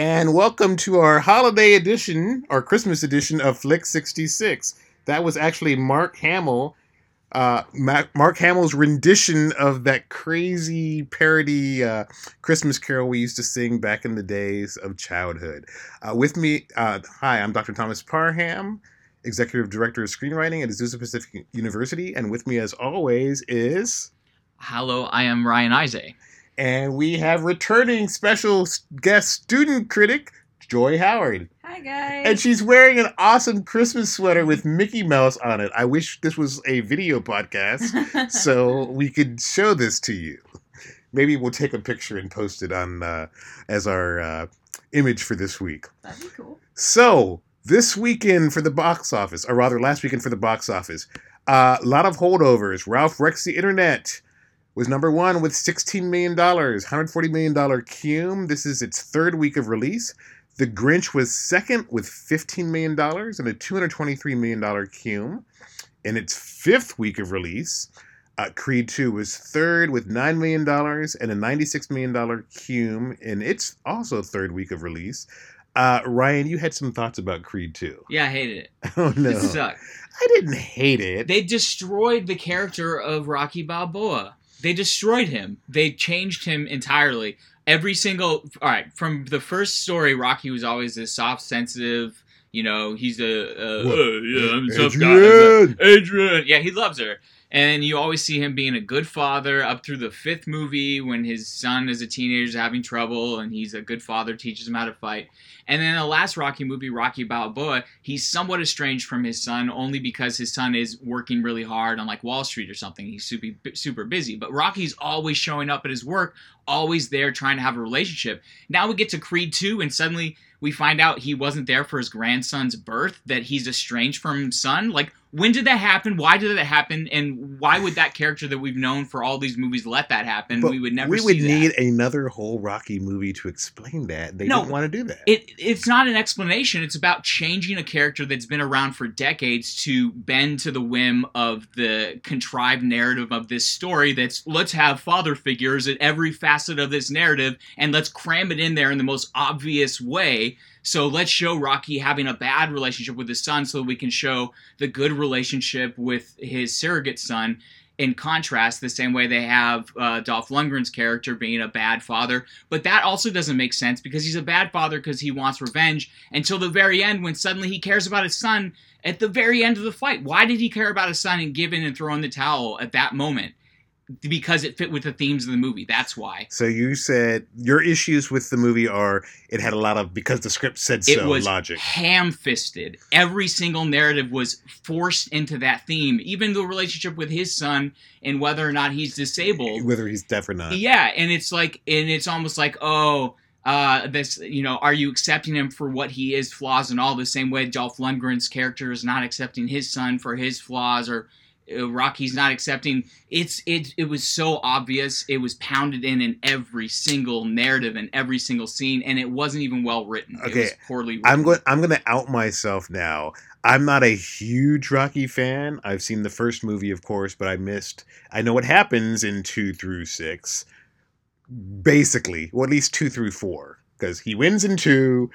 and welcome to our holiday edition, our Christmas edition of Flix 66. That was actually Mark Hamill, uh, Ma- Mark Hamill's rendition of that crazy parody uh, Christmas carol we used to sing back in the days of childhood. Uh, with me, uh, hi, I'm Dr. Thomas Parham, Executive Director of Screenwriting at Azusa Pacific University, and with me, as always, is. Hello, I am Ryan Izay. And we have returning special guest student critic, Joy Howard. Hi, guys. And she's wearing an awesome Christmas sweater with Mickey Mouse on it. I wish this was a video podcast so we could show this to you. Maybe we'll take a picture and post it on uh, as our uh, image for this week. That'd be cool. So, this weekend for the box office, or rather last weekend for the box office, uh, a lot of holdovers. Ralph Wrecks the Internet was number one with $16 million, $140 million cume. This is its third week of release. The Grinch was second with $15 million and a $223 million cume. In its fifth week of release, uh, Creed 2 was third with $9 million and a $96 million cume in its also third week of release. Uh, Ryan, you had some thoughts about Creed 2. Yeah, I hated it. Oh, no. It sucked. I didn't hate it. They destroyed the character of Rocky Balboa. They destroyed him. They changed him entirely. Every single all right from the first story, Rocky was always this soft, sensitive. You know, he's a, a? "Oh, yeah, I'm a tough guy. Adrian! Adrian. Yeah, he loves her. And you always see him being a good father up through the fifth movie when his son is a teenager having trouble and he's a good father, teaches him how to fight. And then the last Rocky movie, Rocky Balboa, he's somewhat estranged from his son only because his son is working really hard on like Wall Street or something. He's super super busy. But Rocky's always showing up at his work, always there trying to have a relationship. Now we get to Creed 2 and suddenly we find out he wasn't there for his grandson's birth, that he's estranged from son. Like, when did that happen? Why did that happen? And why would that character that we've known for all these movies let that happen? But we would never we would need another whole Rocky movie to explain that. They No. didn't want to do that. it it's not an explanation it's about changing a character that's been around for decades to bend to the whim of the contrived narrative of this story that's let's have father figures at every facet of this narrative and let's cram it in there in the most obvious way so let's show Rocky having a bad relationship with his son so we can show the good relationship with his surrogate son in contrast, the same way they have uh, Dolph Lundgren's character being a bad father. But that also doesn't make sense because he's a bad father because he wants revenge until the very end when suddenly he cares about his son at the very end of the fight. Why did he care about his son and give in and throw in the towel at that moment? Because it fit with the themes of the movie. That's why. so you said your issues with the movie are it had a lot of because the script said It so was logic. ham-fisted. Every single narrative was forced into that theme. Even the relationship with his son and whether or not he's disabled. Whether he's deaf or not. Yeah, and it's like, and it's almost like, oh, uh, this, you know, are you accepting him for what he is, flaws and all, the same way Dolph Lundgren's character is not accepting his son for his flaws, or Rocky's not accepting. It's it. It was so obvious. It was pounded in in every single narrative and every single scene, and it wasn't even well written. It Okay, was poorly written. I'm going. I'm going to out myself now. I'm not a huge Rocky fan. I've seen the first movie, of course, but I missed. I know what happens in two through six, basically, or at least two through four, because he wins in two.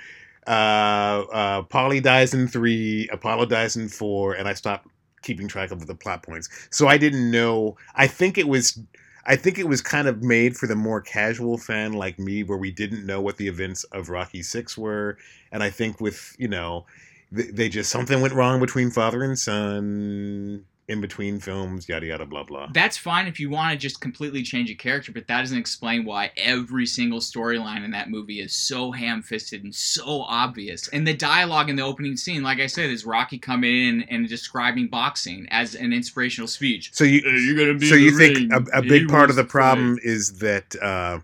Uh, uh, Polly dies in three. Apollo dies in four, and I stopped keeping track of the plot points. So I didn't know. I think it was. I think it was kind of made for the more casual fan like me, where we didn't know what the events of Rocky Six were, and I think with you know, they, just something went wrong between father and son in between films, yada yada blah blah. That's fine if you want to just completely change a character, but that doesn't explain why every single storyline in that movie is so ham fisted and so obvious. And the dialogue in the opening scene, like I said, is Rocky coming in and describing boxing as an inspirational speech. So you, Hey, you're gonna be so you the think ring. a, a He big part of the the problem is that uh,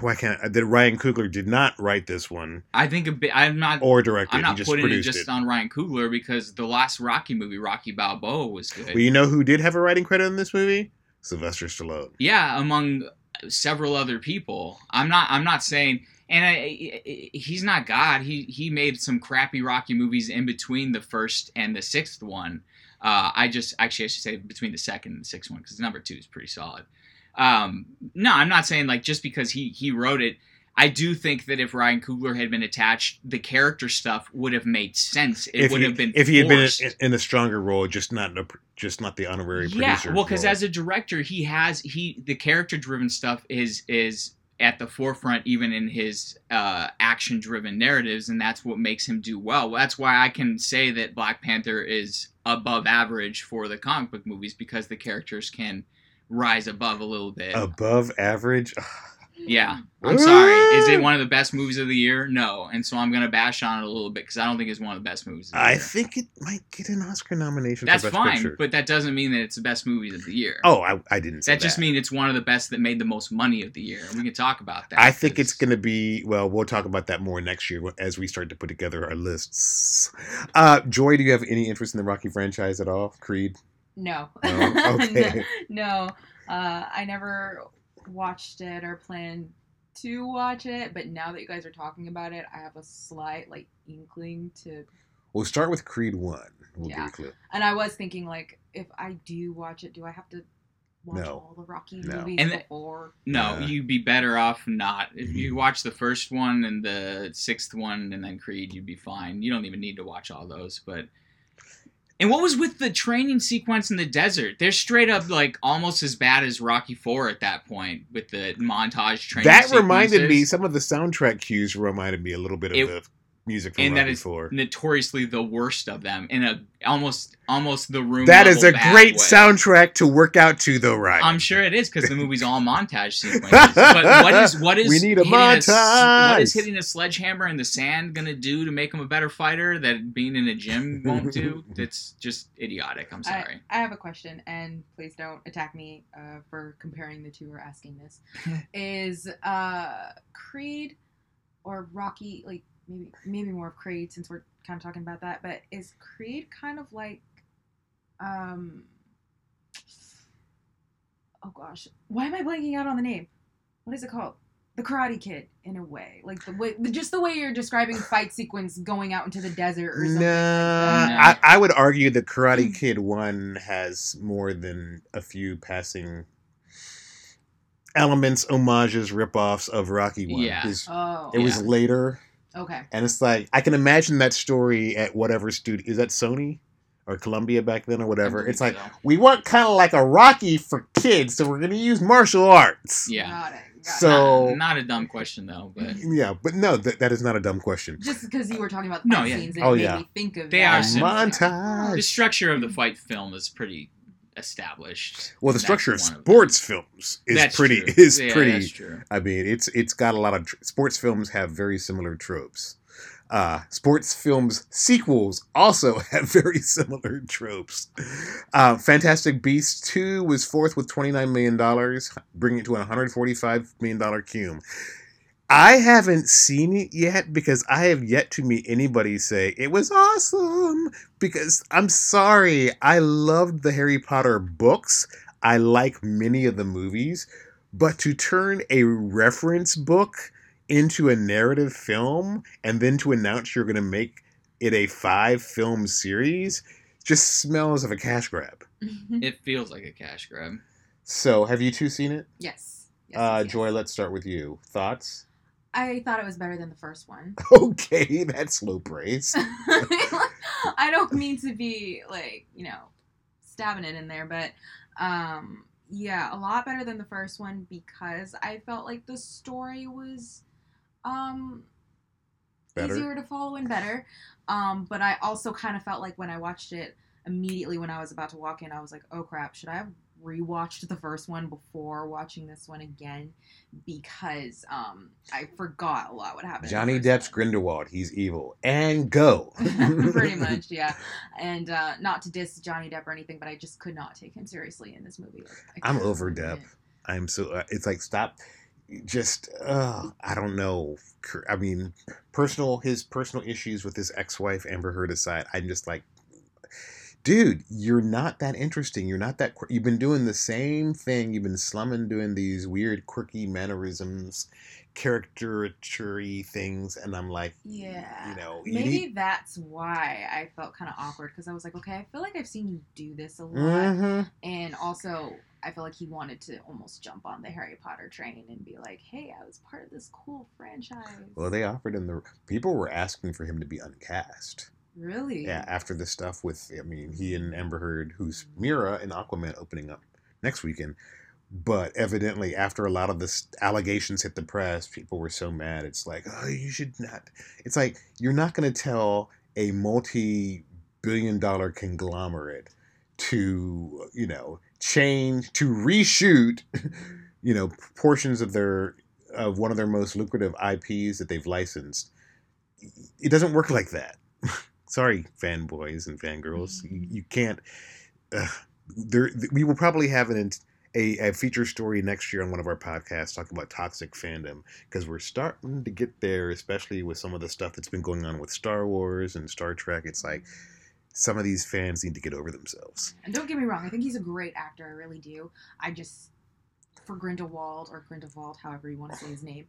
why can't that Ryan Coogler did not write this one I think a bit. I'm not. or direct it. I'm not just putting it just it. on Ryan Coogler because the last Rocky movie, Rocky Balboa, was good. Well, you know who did have a writing credit in this movie? Sylvester Stallone. yeah among several other people i'm not i'm not saying and I, I- he's not god he he made some crappy rocky movies in between the first and the sixth one uh i just actually i should say between the second and the sixth one because number two is pretty solid um no i'm not saying like just because he he wrote it I do think that if Ryan Coogler had been attached, the character stuff would have made sense. It if would he, have been if he had been forced. in, in a stronger role, just not in a, just not the honorary yeah producer. well because as a director he has he the character driven stuff is is at the forefront even in his uh action driven narratives and that's what makes him do well that's why i can say that black panther is above average for the comic book movies because the characters can rise above a little bit above average. yeah i'm sorry is it one of the best movies of the year no and so i'm gonna bash on it a little bit because i don't think it's one of the best movies of the I year. think it might get an Oscar nomination. that's fine Picture. but that doesn't mean that it's the best movies of the year oh, I, I didn't say that just means it's one of the best that made the most money of the year. We can talk about that. I think it's going to be well. We'll talk about that more next year as we start to put together our lists. Uh, Joy, do you have any interest in the Rocky franchise at all? Creed? No. No? Okay. no. Uh, I never watched it or planned to watch it, but now that you guys are talking about it, I have a slight like inkling to. We'll start with Creed One. We'll Yeah. give you a clue. And I was thinking like, if I do watch it, do I have to watch No. all the Rocky No. movies And the- before? no. Yeah. You'd be better off not. If you Mhm. watch the first one and the sixth one and then Creed, you'd be fine. You don't even need to watch all those. But and what was with the training sequence in the desert? They're straight up like almost as bad as Rocky Four at that point with the montage training. That reminded me. Some of the soundtrack cues reminded me a little bit of It- the music from and that Rocky is Four. notoriously the worst of them in a almost almost the room. That is a great way. soundtrack to work out to, though, right? I'm sure it is because the movie's all montage sequences. But what is what is We need a hitting s- what montage. is hitting a sledgehammer in the sand gonna do to make him a better fighter that being in a gym won't do? That's just idiotic. I'm sorry. I, I have a question, and please don't attack me uh, for comparing the two or asking this. is uh, Creed or Rocky like maybe maybe more of Creed since we're kind of talking about that, but is Creed kind of like um oh gosh, why am I blanking out on the name? What is it called? The Karate Kid, in a way, like the way, just the way you're describing fight sequence going out into the desert or something. Nah, like No. I, I would argue that Karate Kid One has more than a few passing elements, homages, ripoffs of Rocky One. Yeah. It's- that. Oh, It was later, okay. and it's like I can imagine that story at whatever studio is that Sony or Columbia back then or whatever. It's like so. we want kind of like a Rocky for kids, so we're gonna use martial arts. yeah. Got it. Got. So- not, not a dumb question though, but Yeah, but no, that, that is not a dumb question. just because you were talking about the No, yeah. scenes, it Oh, made yeah. me think of They that. are similar. the structure of the fight film is pretty established. Well, the structure of sports films is That's pretty true. is Yeah, pretty. I mean, it's it's got a lot of tr- sports films have very similar tropes. Uh, sports films sequels also have very similar tropes. Uh, Fantastic Beasts 2 was fourth with $29 million, bringing it to a $145 million cume. I haven't seen it yet because I have yet to meet anybody say it was awesome. Because I'm sorry, I loved the Harry Potter books. I like many of the movies, but to turn a reference book into a narrative film and then to announce you're going to make it a five film series just smells of a cash grab. It feels like a cash grab. So, have you two seen it? yes. yes, uh, yes, yes. Joy, let's start with you. Thoughts? I thought it was better than the first one. Okay, that's low praise. I don't mean to be like, you know, stabbing it in there, but um yeah, a lot better than the first one because I felt like the story was um Better? easier to follow and better. Um but I also kind of felt like when I watched it immediately when I was about to walk in, I was like, "Oh crap, should I have rewatched the first one before watching this one again?" Because um I forgot a lot what happened. Johnny Depp's one. Grindelwald. He's evil. And go. pretty much yeah and uh not to diss johnny depp or anything but i just could not take him seriously in this movie Like, I'm over Depp. I'm so. Uh, it's like stop. Just. Uh, I don't know. I mean, personal. His personal issues with his ex-wife Amber Heard aside, I'm just like, dude, you're not that interesting. You're not that. Quir- You've been doing the same thing. You've been slumming, doing these weird, quirky mannerisms, caricature things, and I'm like, yeah you know, you maybe need- that's why i felt kind of awkward because i was like okay i feel like i've seen you do this a lot Mhm. and also I feel like he wanted to almost jump on the Harry Potter train and be like, "Hey, I was part of this cool franchise." Well, they offered him the. People were asking for him to be uncast. Really? Yeah, after the stuff with, I mean, he and Amber Heard, who's Mera and Aquaman opening up next weekend. But evidently, after a lot of the allegations hit the press, people were so mad. It's like, oh, you should not. It's like, you're not going to tell a multi billion dollar conglomerate to, you know, change, to reshoot, you know, portions of their, of one of their most lucrative IPs that they've licensed. It doesn't work like that. Sorry, fanboys and fangirls. You, you can't. Uh, there, we will probably have an a, a feature story next year on one of our podcasts talking about toxic fandom because we're starting to get there, especially with some of the stuff that's been going on with Star Wars and Star Trek. It's like some of these fans need to get over themselves. And don't get me wrong, I think he's a great actor. I really do. I just, for Grindelwald or Grindelwald, however you want to say his name,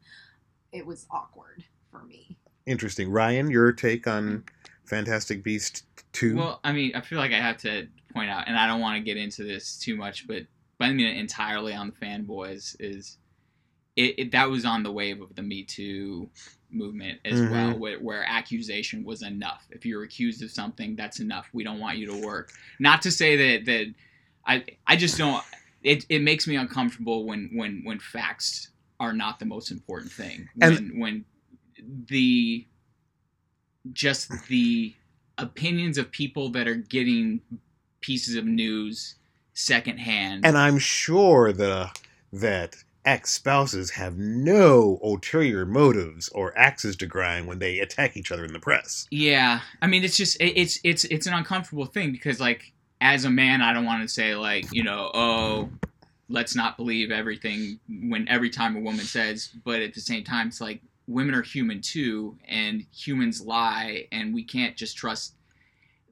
it was awkward for me. Interesting, Ryan. Your take on Fantastic Beast two? Well, I mean, I feel like I have to point out, and I don't want to get into this too much, but blaming it entirely on the fanboys is it, it that was on the wave of the Me Too movement as Mhm. well, where, where accusation was enough. If you're accused of something, that's enough. We don't want you to work. Not to say that that I I just don't. It, it makes me uncomfortable when when when facts are not the most important thing. When And- when the just the opinions of people that are getting pieces of news secondhand. and I'm sure the that ex spouses have no ulterior motives or axes to grind when they attack each other in the press. yeah, I mean, it's just it, it's it's it's an uncomfortable thing because like as a man, I don't want to say like you know oh let's not believe everything when every time a woman says, but at the same time, it's like women are human too, and humans lie, and we can't just trust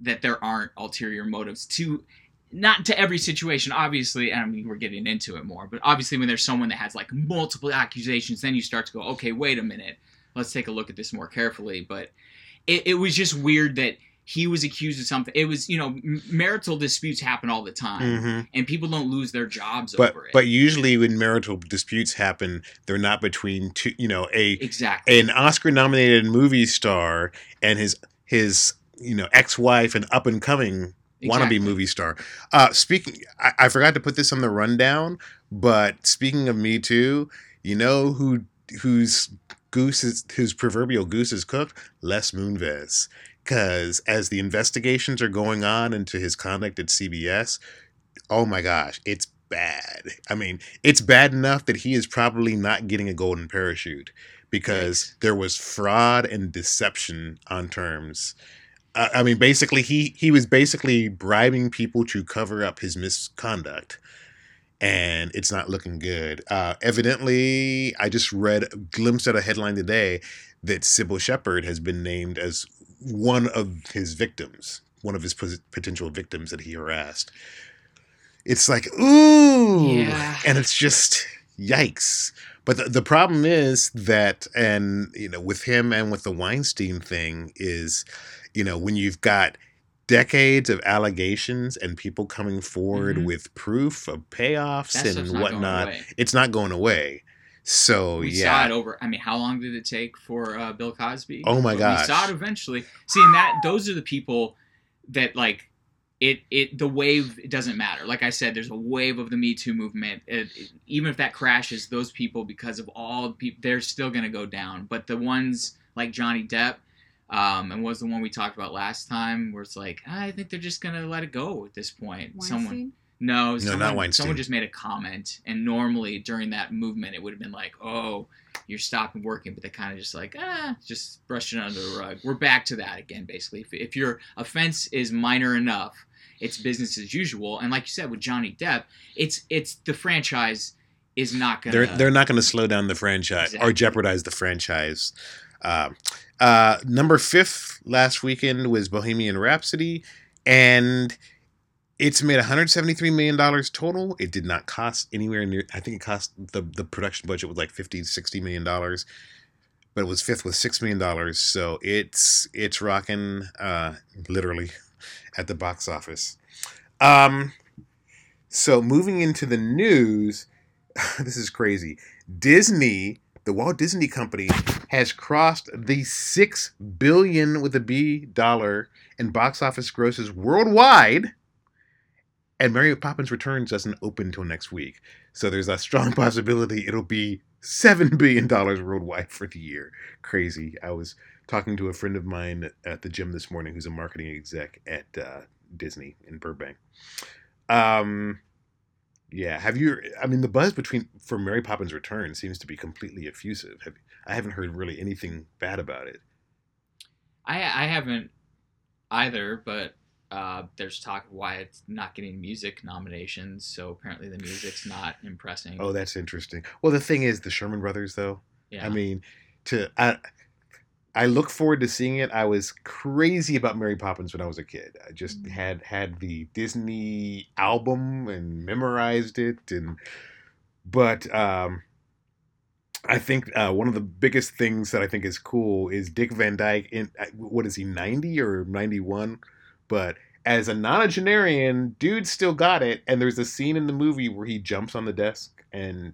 that there aren't ulterior motives to not to every situation obviously and i mean we're getting into it more but obviously when there's someone that has like multiple accusations then you start to go okay wait a minute. Let's take a look at this more carefully. But it, it was just weird that he was accused of something it was you know marital disputes happen all the time hmm and people don't lose their jobs But over it but usually when marital disputes happen, they're not between two. You know, a exactly an Oscar nominated movie star and his his you know ex wife and up and coming Exactly. wannabe movie star. Uh, speaking, I, I forgot to put this on the rundown, but speaking of Me Too, you know who whose goose is whose proverbial goose is cooked? Les Moonves. Because as the investigations are going on into his conduct at CBS, oh my gosh, it's bad. I mean, it's bad enough that he is probably not getting a golden parachute because there was fraud and deception on terms. Uh, I mean, basically, he he was basically bribing people to cover up his misconduct, and it's not looking good. Uh, evidently, I just read glimpsed at a headline today that Cybill Shepherd has been named as one of his victims, one of his potential victims that he harassed. It's like ooh, Yeah. and it's just yikes. But the, the problem is that, and you know, with him and with the Weinstein thing, is you know when you've got decades of allegations and people coming forward Mhm. with proof of payoffs that and whatnot, it's not going away. So we yeah, saw it over. I mean, how long did it take for uh, Bill Cosby? Oh my god. We saw it eventually. See, and that those are the people that like it. It the wave it doesn't matter. Like I said, there's a wave of the Me Too movement. It, it- even if that crashes, those people because of all the people, they're still gonna go down. But the ones like Johnny Depp. Um, and was the one we talked about last time, where it's like I think they're just gonna let it go at this point. Someone, Weinstein? No, No, someone, not Weinstein. Someone just made a comment, and normally during that movement, it would have been like, "Oh, you're stopping working," but they kind of just like, ah, just brushed it under the rug. We're back to that again, basically. If, if your offense is minor enough, it's business as usual. And like you said with Johnny Depp, it's it's the franchise is not gonna. they're they're not going to slow down the franchise Exactly. or jeopardize the franchise. Um, uh, number fifth last weekend was Bohemian Rhapsody, and it's made 173 million dollars total. It did not cost anywhere near. I think it cost the the production budget was like 50 60 million dollars, but it was fifth with six million dollars. So it's it's rocking uh, literally at the box office. Um, So moving into the news, this is crazy. Disney, the Walt Disney Company, has crossed the six billion with a B dollar in box office grosses worldwide. And Mary Poppins Returns doesn't open until next week. So there's a strong possibility it'll be $7 billion worldwide for the year. Crazy. I was talking to a friend of mine at the gym this morning who's a marketing exec at uh, Disney in Burbank. Um, yeah, have you? I mean, the buzz between for Mary Poppins Return seems to be completely effusive. Have, I haven't heard really anything bad about it. I I haven't either, but uh, there's talk of why it's not getting music nominations. So apparently the music's not impressing. Oh, that's interesting. Well, the thing is, the Sherman Brothers, though. yeah. I mean, to I, I look forward to seeing it. I was crazy about Mary Poppins when I was a kid. I just Mhm. had had the Disney album and memorized it, and but um, I think uh, one of the biggest things that I think is cool is Dick Van Dyke. In uh, what is he, ninety or ninety one? But as a nonagenarian, dude still got it. And there's a scene in the movie where he jumps on the desk and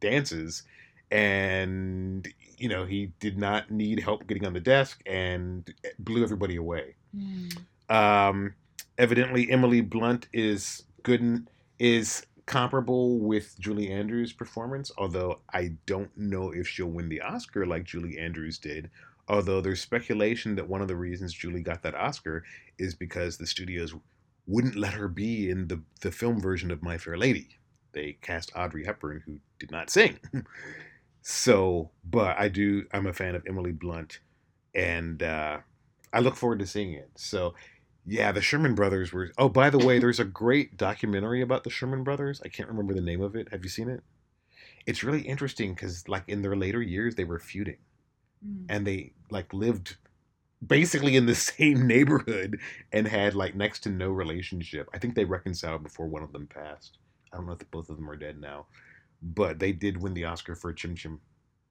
dances, and you know he did not need help getting on the desk and blew everybody away. Mm. Um, evidently, Emily Blunt is good and is comparable with Julie Andrews' performance, although I don't know if she'll win the Oscar like Julie Andrews did. Although there's speculation that one of the reasons Julie got that Oscar is because the studios wouldn't let her be in the, the film version of My Fair Lady. They cast Audrey Hepburn, who did not sing. so, but I do, I'm a fan of Emily Blunt, and uh, I look forward to seeing it. So, yeah, the Sherman Brothers were. Oh, by the way, there's a great documentary about the Sherman Brothers. I can't remember the name of it. Have you seen it? It's really interesting because, like, in their later years, they were feuding Mm. and they like lived basically in the same neighborhood and had like next to no relationship. I think they reconciled before one of them passed. I don't know if both of them are dead now, but they did win the Oscar for Chim Chim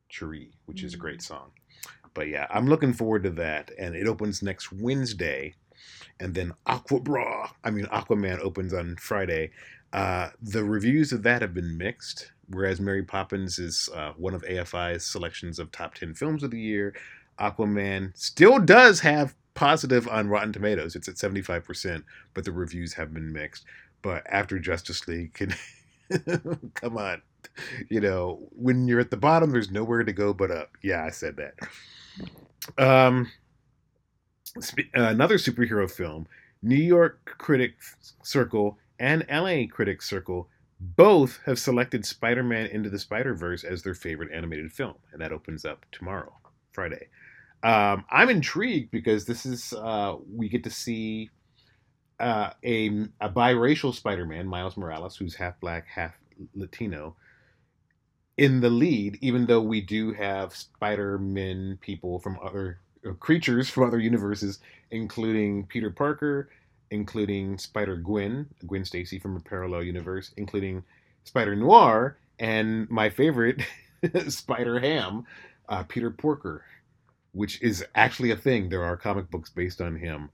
Cheree, which is a great song. But yeah, I'm looking forward to that, and it opens next Wednesday, and then Aqua Bra, I mean Aquaman opens on Friday. Uh, the reviews of that have been mixed, whereas Mary Poppins is uh, one of AFI's selections of top 10 films of the year. Aquaman still does have positive on Rotten Tomatoes. It's at 75%, but the reviews have been mixed. But after Justice League, can come on. You know, when you're at the bottom, there's nowhere to go but up. Yeah, I said that. Um, another superhero film, New York Critics Circle and LA Critics Circle both have selected Spider Man Into the Spider Verse as their favorite animated film, and that opens up tomorrow, Friday. Um, I'm intrigued because this is uh, we get to see uh, a, a biracial Spider Man, Miles Morales, who's half black, half Latino, in the lead, even though we do have Spider Men people from other uh, creatures from other universes, including Peter Parker, including Spider Gwen, Gwen Stacy from a parallel universe, including Spider Noir, and my favorite, Spider Ham, uh, Peter Porker, which is actually a thing. There are comic books based on him.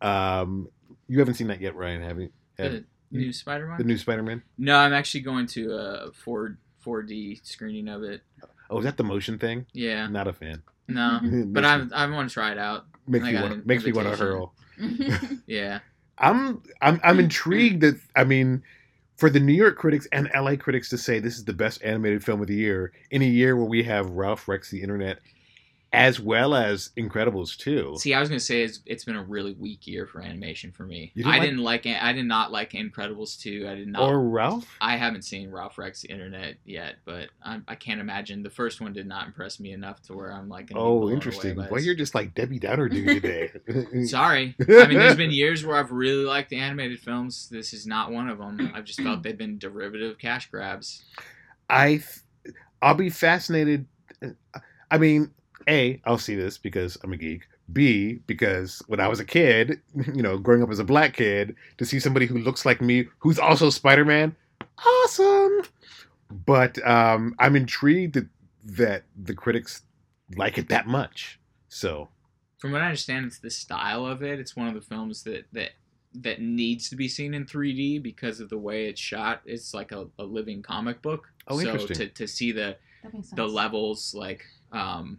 Um, you haven't seen that yet, Ryan, have you? Have- the new Spider-Man. the new Spider Man? no, I'm actually going to a 4 4D screening of it. Oh, is that the motion thing? Yeah, Not a fan. no, but me- I I want to try it out. makes I me want makes me want to hurl. Yeah, I'm I'm I'm intrigued that I mean, for the New York critics and LA critics to say this is the best animated film of the year in a year where we have Ralph Rex the Internet, as well as Incredibles too. See, I was gonna say it's, it's been a really weak year for animation for me. Didn't I like- didn't like I did not like Incredibles 2. I did not. Or Ralph. I haven't seen Ralph Rex the Internet yet, but I, I can't imagine the first one did not impress me enough to where I'm like. gonna be oh, blown Oh, interesting. Boy, you're just like Debbie Downer dude today. Sorry. I mean, there's been years where I've really liked the animated films. This is not one of them. I've just felt they've been derivative cash grabs. I, I'll be fascinated. Uh, I mean, a, I'll see this because I'm a geek. B, because when I was a kid, you know, growing up as a black kid, to see somebody who looks like me, who's also Spider Man, awesome. But um, I'm intrigued that, that the critics like it that much. So, From what I understand, it's the style of it. It's one of the films that that that needs to be seen in 3D because of the way it's shot. It's like a, a living comic book. Oh, so interesting. to, to see the That makes sense. the levels like um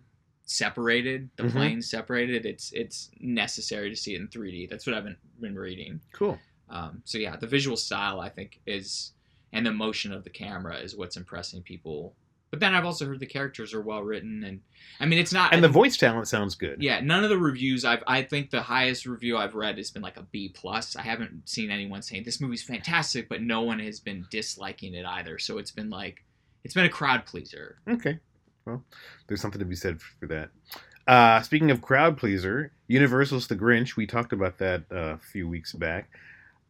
separated, the Mhm. planes separated, it's it's necessary to see it in 3D. That's what I've been been reading. Cool. Um, so yeah, the visual style I think is and the motion of the camera is what's impressing people. But then I've also heard the characters are well written and I mean it's not And the voice talent sounds good. yeah, none of the reviews I've I think the highest review I've read has been like a B plus. I haven't seen anyone saying this movie's fantastic, but no one has been disliking it either. So it's been like it's been a crowd pleaser. Okay. Well, there's something to be said for that. Uh, speaking of crowd pleaser, Universal's The Grinch. We talked about that uh, a few weeks back.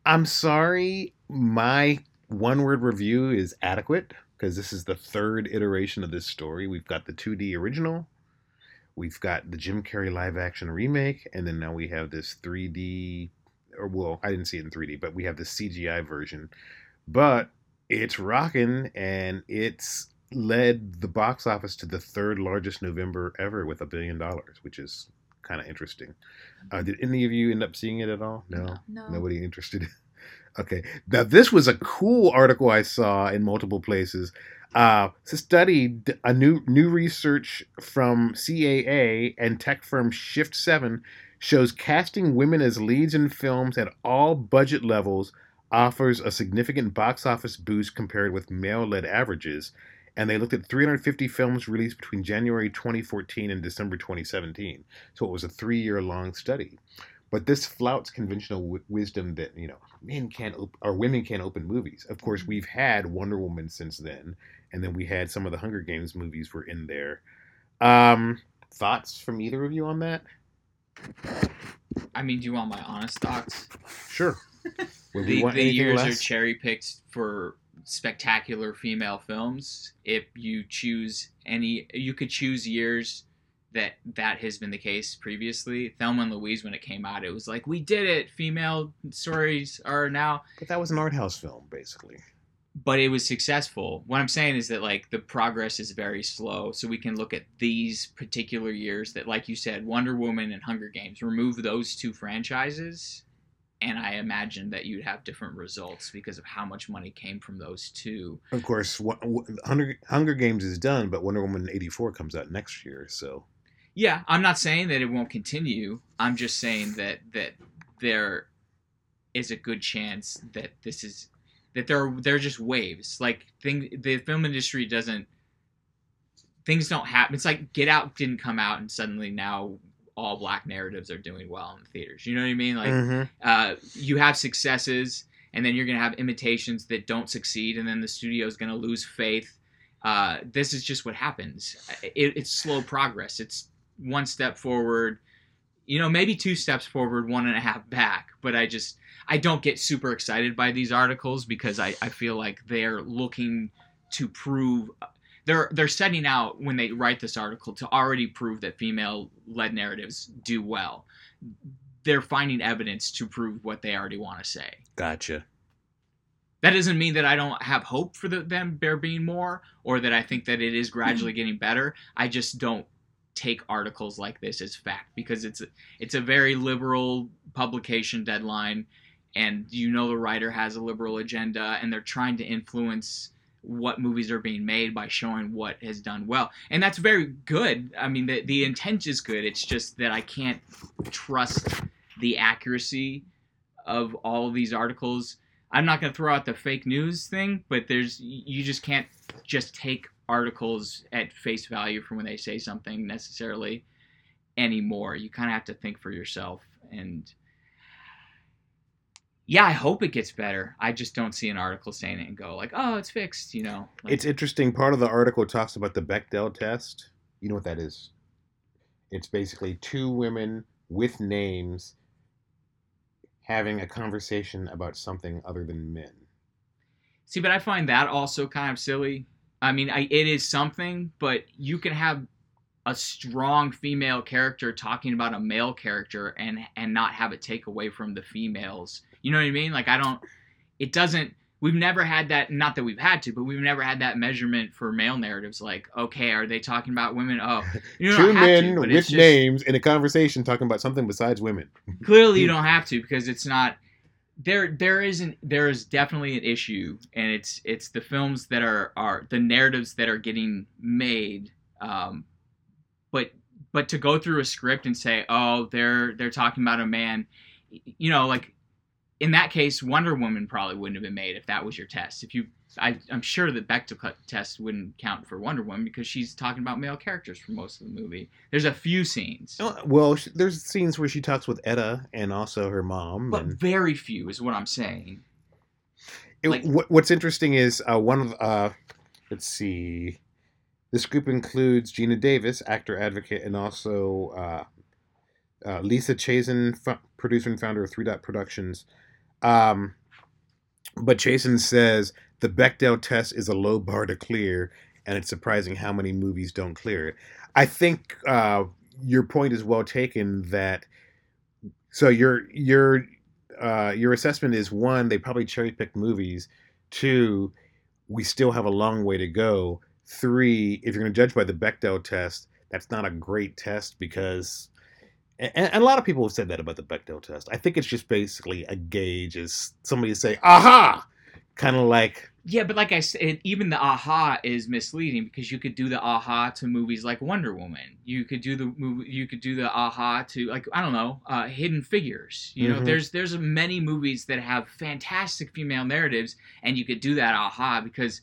I'm sorry, my one word review is adequate because this is the third iteration of this story. We've got the 2D original, we've got the Jim Carrey live action remake, and then now we have this 3D. Or well, I didn't see it in 3D, but we have the CGI version. But it's rocking, and it's led the box office to the third largest November ever with a billion dollars, which is kind of interesting. Uh, did any of you end up seeing it at all? No, No. nobody interested. okay, now this was a cool article I saw in multiple places. Uh, study, a new new research from CAA and tech firm Shift Seven shows casting women as leads in films at all budget levels offers a significant box office boost compared with male-led averages and they looked at 350 films released between January 2014 and December 2017. So it was a three-year long study. But this flouts conventional w- wisdom that you know men can't op- or women can't open movies. Of course, we've had Wonder Woman since then, and then we had some of the Hunger Games movies were in there. Um, thoughts from either of you on that? I mean, do you want my honest thoughts? Sure. The, the years are cherry picked for spectacular female films. If you choose any, you could choose years that that has been the case previously. Thelma and Louise, when it came out, it was like we did it. Female stories are now but that was an art house film, basically. but it was successful. What I'm saying is that like the progress is very slow. So we can look at these particular years that, like you said, Wonder Woman and Hunger Games. Remove those two franchises, and I imagine that you'd have different results because of how much money came from those two. Of course, Hunger, Hunger Games is done, but Wonder Woman '84 comes out next year, so Yeah, I'm not saying that it won't continue. I'm just saying that that there is a good chance that this is that there are they're just waves. Like thing the film industry doesn't things don't happen. It's like Get Out didn't come out and suddenly now all black narratives are doing well in the theaters. You know what I mean? Like Mhm. uh, you have successes and then you're going to have imitations that don't succeed and then the studio is going to lose faith uh, this is just what happens it, it's slow progress it's one step forward you know maybe two steps forward one and a half back but i just i don't get super excited by these articles because i, I feel like they're looking to prove they're they're setting out when they write this article to already prove that female led narratives do well they're finding evidence to prove what they already want to say. gotcha. That doesn't mean that I don't have hope for the, them there being more, or that I think that it is gradually mm-hmm. getting better. I just don't take articles like this as fact because it's a, it's a very liberal publication deadline, and you know the writer has a liberal agenda, and they're trying to influence what movies are being made by showing what has done well, and that's very good. I mean, the the intent is good. It's just that I can't trust the accuracy of all of these articles. I'm not going to throw out the fake news thing, but there's you just can't just take articles at face value from when they say something necessarily anymore. You kind of have to think for yourself and yeah, I hope it gets better. I just don't see an article saying it and go like, "Oh, it's fixed," you know. Like, It's interesting. Part of the article talks about the Bechdel test. You know what that is? It's basically two women with names having a conversation about something other than men. See, but I find that also kind of silly. I mean, I, it is something, but you can have a strong female character talking about a male character and and not have it take away from the females. You know what I mean? Like I don't. It doesn't. We've never had that. Not that we've had to, but we've never had that measurement for male narratives. Like, okay, are they talking about women? Oh, you two men to, with just, names in a conversation talking about something besides women. clearly you don't have to because it's not there there isn't there is definitely an issue and it's it's the films that are are the narratives that are getting made um but but to go through a script and say oh they're they're talking about a man you know like in that case wonder woman probably wouldn't have been made if that was your test. If you I, i'm sure the Bechdel test wouldn't count for wonder woman because she's talking about male characters for most of the movie. There's a few scenes. Oh, Well, there's scenes where she talks with Etta and also her mom. but and very few is what i'm saying. It, like- what, what's interesting is uh, one of uh, let's see, this group includes Geena Davis, actor advocate, and also uh, uh, Lisa Chazen, f- producer and founder of Three Dot Productions. Um, but Chazen says the Bechdel test is a low bar to clear, and it's surprising how many movies don't clear it. I think uh, your point is well taken. That so your your uh, your assessment is one, they probably cherry picked movies. Two, we still have a long way to go. Three, if you're going to judge by the Bechdel test, that's not a great test because, and, and a lot of people have said that about the Bechdel test. I think it's just basically a gauge, as somebody say, "Aha," kind of like Yeah, but like I said, even the aha is misleading because you could do the aha to movies like Wonder Woman. You could do the movie. You could do the aha to like I don't know, uh, Hidden Figures. You know, Mhm. there's there's many movies that have fantastic female narratives, and you could do that aha because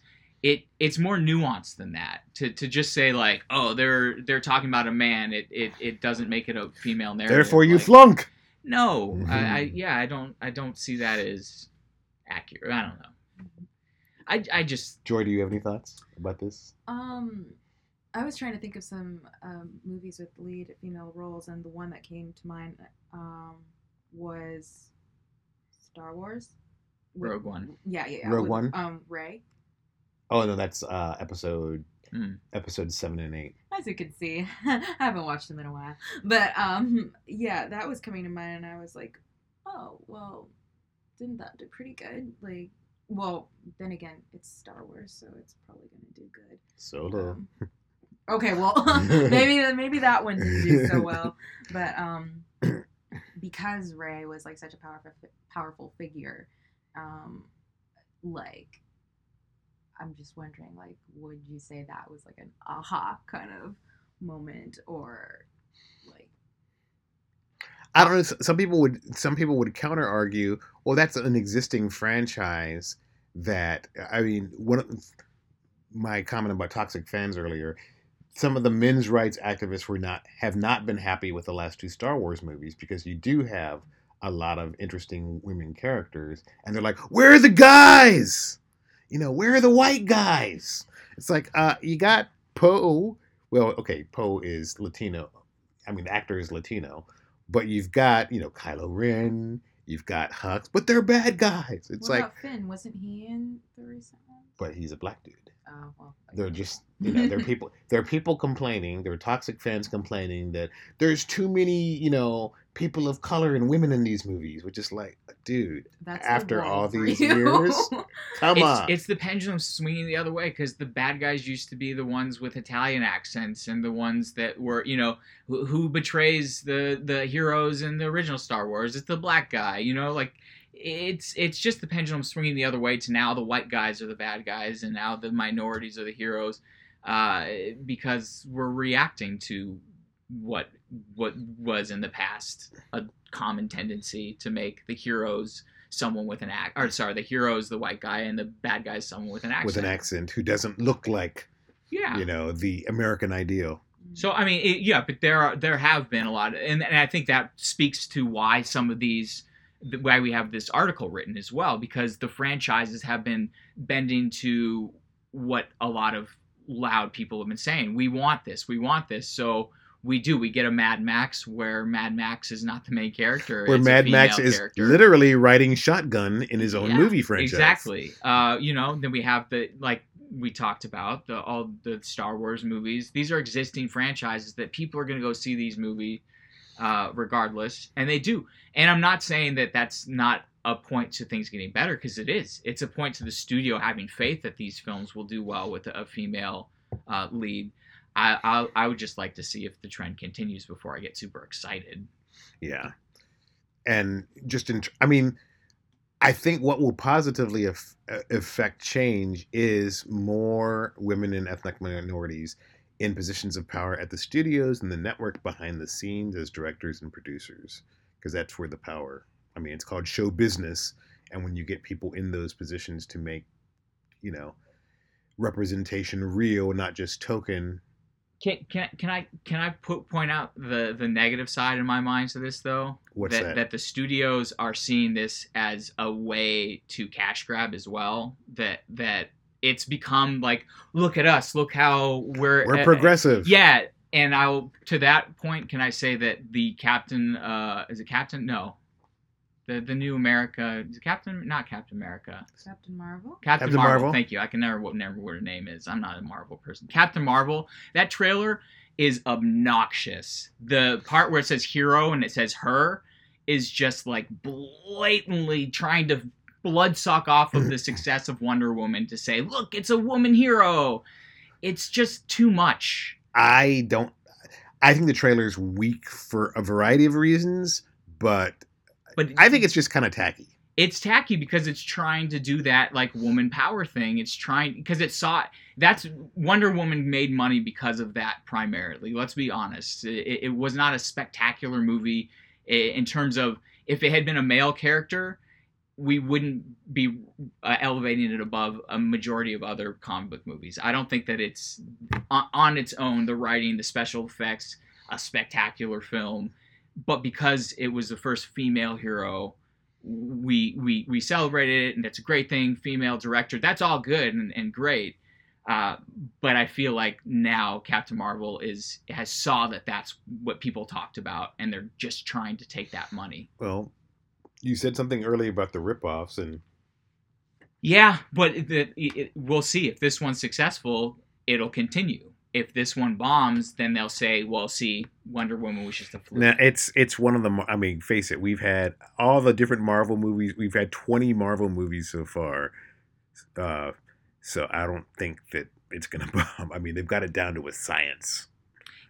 it it's more nuanced than that. To to just say like, oh, they're they're talking about a man, it it, it doesn't make it a female narrative. therefore you Like, flunk. No, I, I Mhm. yeah, I don't I don't see that as accurate. I don't know. I, I just Joy, do you have any thoughts about this? Um, I was trying to think of some um, movies with lead female roles, and the one that came to mind um, was Star Wars. With- Rogue One. Yeah, yeah, yeah. Rogue with, One? Um, Rey. Oh no, that's uh, episode Hmm. episode seven and eight. As you can see, I haven't watched them in a while, but um, yeah, that was coming to mind, and I was like, oh, well, didn't that do pretty good? Like, well, then again, it's Star Wars, so it's probably gonna do good. Solo. Um, okay, well, maybe maybe that one didn't do so well, but um, because Rey was like such a powerful powerful figure, um, like I'm just wondering, like, would you say that was like an aha kind of moment, or like, I don't know. Some people would some people would counter argue, well, that's an existing franchise. That I mean, one of my comment about toxic fans earlier. Some of the men's rights activists were not have not been happy with the last two Star Wars movies because you do have a lot of interesting women characters, and they're like, where are the guys? You know, where are the white guys? It's like, uh, you got Poe. Well, okay, Poe is Latino. I mean, the actor is Latino, but you've got you know Kylo Ren, you've got Hux, but they're bad guys. It's what like, about Finn? Wasn't he in the recent one? but he's a black dude. Oh well, They're just you know there are people there are people complaining. There are toxic fans complaining that there's too many you know people of color and women in these movies, which is like, dude, That's after wall all these you. years? come it's, on. it's the pendulum swinging the other way because the bad guys used to be the ones with Italian accents and the ones that were you know who, who betrays the the heroes in the original Star Wars. It's the black guy, you know, like it's it's just the pendulum swinging the other way to now the white guys are the bad guys and now the minorities are the heroes uh, because we're reacting to what what was in the past a common tendency to make the heroes someone with an act or sorry the heroes the white guy and the bad guys someone with an accent with an accent who doesn't look like yeah you know the American ideal. so I mean, it, yeah, but there are there have been a lot, of, and, and I think that speaks to why some of these, th- why we have this article written as well, because the franchises have been bending to what a lot of loud people have been saying. We want this, we want this, so we do. We get a Mad Max where Mad Max is not the main character. Where Mad Max is character. literally riding shotgun in his own Yeah, movie franchise. Exactly. Uh, you know, then we have the like we talked about the all the Star Wars movies. These are existing franchises that people are going to go see these movies uh, regardless, and they do. And I'm not saying that that's not a point to things getting better because it is. It's a point to the studio having faith that these films will do well with a female uh, lead. I, I I would just like to see if the trend continues before I get super excited. Yeah. And just in, I mean, I think what will positively af- uh, affect change is more women and ethnic minorities in positions of power at the studios and the network behind the scenes as directors and producers, because that's where the power. I mean, it's called show business, and when you get people in those positions to make, you know, representation real, not just token. Can, can, can I can I put point out the the negative side in my mind to this though? What's that, that? that the studios are seeing this as a way to cash grab as well. That that it's become like, look at us, look how we're We're uh, progressive. Yeah, and I'll to that point, can I say that the captain uh is it Captain? No. The the new America is it Captain not Captain America. Captain Marvel. Captain, Captain Marvel. Marvel. Thank you. I can never never what her name is. I'm not a Marvel person. Captain Marvel. That trailer is obnoxious. The part where it says hero and it says her is just like blatantly trying to blood suck off of the success of Wonder Woman to say, "Look, it's a woman hero." It's just too much. I don't. I think the trailer is weak for a variety of reasons, but But I think it's just kind of tacky. it's tacky because it's trying to do that like woman power thing. It's trying because it saw that's Wonder Woman made money because of that primarily. Let's be honest. It, it was not a spectacular movie in terms of if it had been a male character, we wouldn't be uh, elevating it above a majority of other comic book movies. I don't think that it's on, on its own the writing, the special effects, a spectacular film, but because it was the first female hero we we we celebrated it and that's a great thing female director that's all good and, and great uh, but i feel like now captain marvel is has saw that that's what people talked about and they're just trying to take that money Well, you said something earlier about the ripoffs, and yeah but the, it, we'll see if this one's successful it'll continue if this one bombs then they'll say well see wonder woman was just a fluke now it's it's one of the. I mean, face it, we've had all the different Marvel movies. We've had twenty Marvel movies so far, uh, so I don't think that it's gonna bomb. I mean, they've got it down to a science.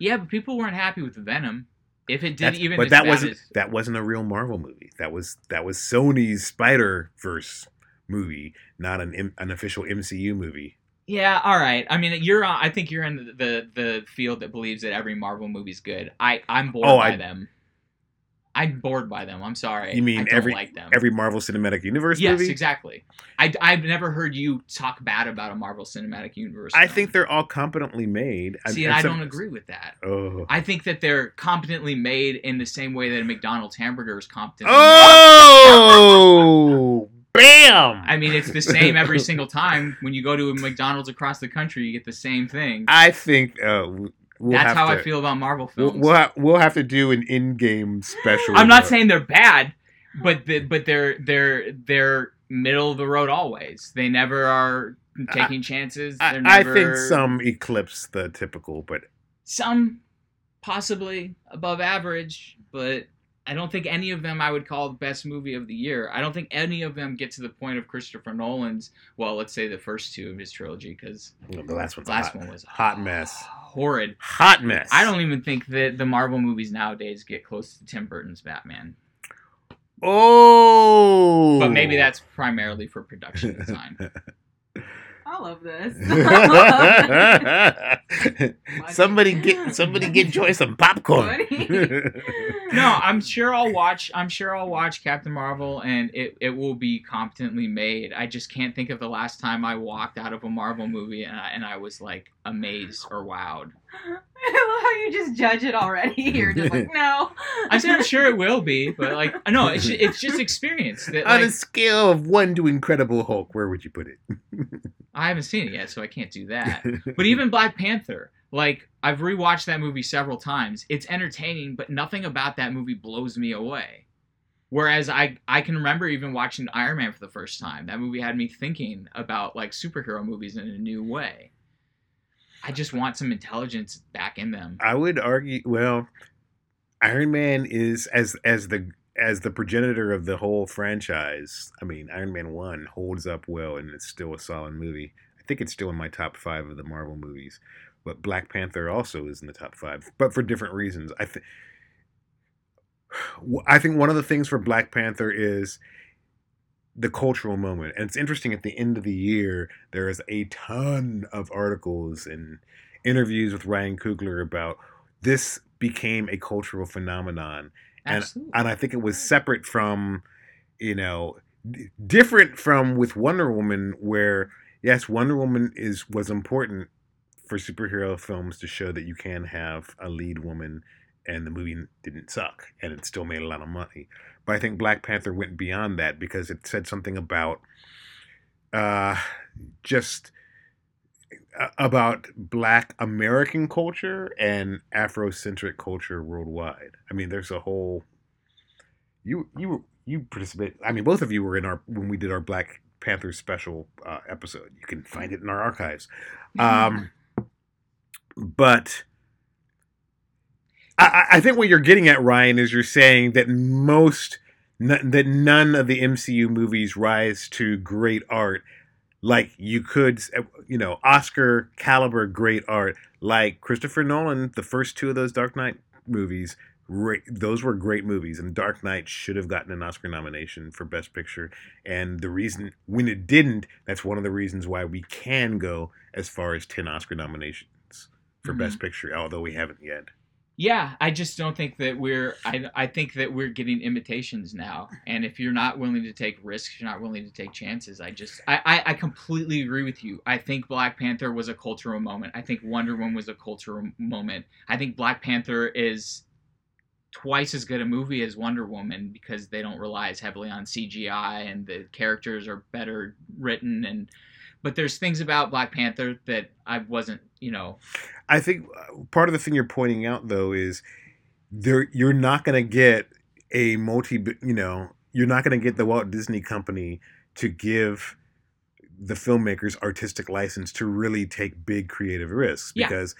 yeah but people weren't happy with venom if it did That's- even but that wasn't as- that wasn't a real Marvel movie. That was that was Sony's Spider Verse movie, not an an official MCU movie. Yeah, all right. I mean, you're. on- I think you're in the, the the field that believes that every Marvel movie's good. I I'm bored Oh, by I- them. I'm bored by them. I'm sorry. You mean I don't every- like them? Every Marvel Cinematic Universe yes, movie. exactly. I I've never heard you talk bad about a Marvel Cinematic Universe. I film. think they're all competently made. See, and I don't agree with that. Oh. I think that they're competently made in the same way that a McDonald's hamburger is competent. Oh, bam! I mean, it's the same every single time. When you go to a McDonald's across the country, you get the same thing. I think uh, we'll That's how to, I feel about Marvel We'll, films. we'll, ha- we'll have to do an in-game special. I'm not saying they're bad, but the, but they're they're they're middle of the road always. They never are taking chances. I, They're I never, think some eclipse the typical, but some possibly above average, but I don't think any of them I would call the best movie of the year. I don't think any of them get to the point of Christopher Nolan's. Well, let's say the first two of his trilogy, because the last the last hot, one was hot mess. horrid. Hot mess. I don't even think that the Marvel movies nowadays get close to Tim Burton's Batman. Oh, But maybe that's primarily for production design. All love this. somebody get somebody get Joy some popcorn. no, I'm sure I'll watch. I'm sure I'll watch Captain Marvel, and it, it will be competently made. I just can't think of the last time I walked out of a Marvel movie and I, and I was like amazed or wowed. I love how you just judge it already. You're just like, no. I said I'm sure it will be, but like no, it's ju- it's just experience. That On a scale of one to Incredible Hulk, where would you put it? I haven't seen it yet, so I can't do that. But even Black Panther, like I've rewatched that movie several times. It's entertaining, but nothing about that movie blows me away. Whereas I I can remember even watching Iron Man for the first time. That movie had me thinking about like superhero movies in a new way. I just want some intelligence back in them. I would argue. Well, Iron Man is as as the as the progenitor of the whole franchise. I mean, Iron Man One holds up well, and it's still a solid movie. I think it's still in my top five of the Marvel movies. But Black Panther also is in the top five, but for different reasons. I think. I think one of the things for Black Panther is the cultural moment. And it's interesting at the end of the year, there is a ton of articles and interviews with Ryan Coogler about this became a cultural phenomenon. And, and I think it was separate from, you know, d- different from with Wonder Woman, where yes, Wonder Woman is was important for superhero films to show that you can have a lead woman and the movie didn't suck and it still made a lot of money. But I think Black Panther went beyond that because it said something about uh, just uh, about Black American culture and Afrocentric culture worldwide. I mean, there's a whole you you you participate. I mean, both of you were in our when we did our Black Panther special uh, episode. You can find it in our archives. Um, but I, I think what you're getting at, Ryan, is you're saying that most n- that none of the MCU movies rise to great art like you could, you know, Oscar caliber great art like Christopher Nolan. The first two of those Dark Knight movies, great, those were great movies, and Dark Knight should have gotten an Oscar nomination for Best Picture. And the reason when it didn't, that's one of the reasons why we can go as far as ten Oscar nominations for Mhm. Best Picture, although we haven't yet. Yeah, I just don't think that we're. I, I think that we're getting imitations now, and if you're not willing to take risks, you're not willing to take chances. I just, I, I, I completely agree with you. I think Black Panther was a cultural moment. I think Wonder Woman was a cultural moment. I think Black Panther is twice as good a movie as Wonder Woman because they don't rely as heavily on CGI and the characters are better written and. But there's things about Black Panther that I wasn't, you know, I think uh, part of the thing you're pointing out though is there you're not going to get a multi you know you're not going to get the Walt Disney Company to give the filmmakers artistic license to really take big creative risks Yeah. because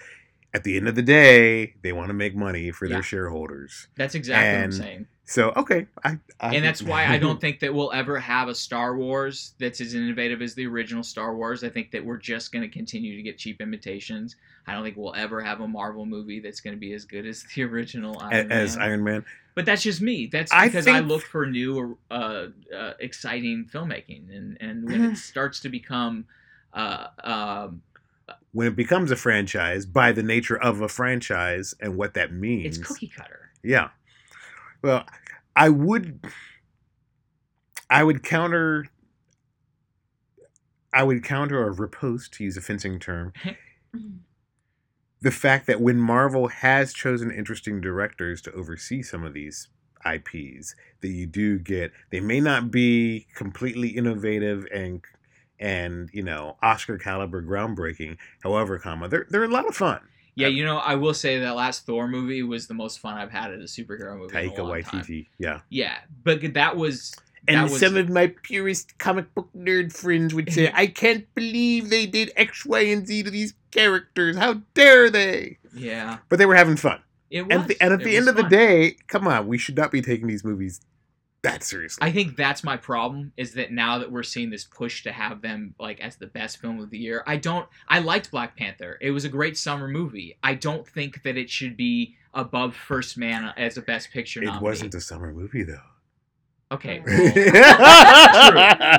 at the end of the day they want to make money for Yeah. their shareholders. that's exactly And- what I'm saying. So okay, I, I and that's why I don't think that we'll ever have a Star Wars that's as innovative as the original Star Wars. I think that we're just going to continue to get cheap imitations. I don't think we'll ever have a Marvel movie that's going to be as good as the original Iron as Man. Iron Man. but that's just me. That's because I think- look for new, uh, uh, exciting filmmaking, and and when it starts to become, uh, um, When it becomes a franchise by the nature of a franchise and what that means. it's cookie cutter. Yeah. Well, I would I would counter I would counter or riposte to use a fencing term the fact that when Marvel has chosen interesting directors to oversee some of these IPs that you do get they may not be completely innovative and and you know Oscar caliber groundbreaking however comma they're they're a lot of fun Yeah, you know, I will say that last Thor movie was the most fun I've had at a superhero movie. Taika. Waititi yeah Yeah, but that was And that was, some of my purest comic book nerd friends would say, I can't believe they did X, Y, and Z to these characters. How dare they? yeah, But they were having fun. it was. And, at the, and at It the end of the day, come on, we should not be taking these movies that seriously. I think that's my problem is that now that we're seeing this push to have them like as the best film of the year, I don't. I liked Black Panther. It was a great summer movie. I don't think that it should be above First Man as a Best Picture it nominee. wasn't a summer movie, though. Okay. True.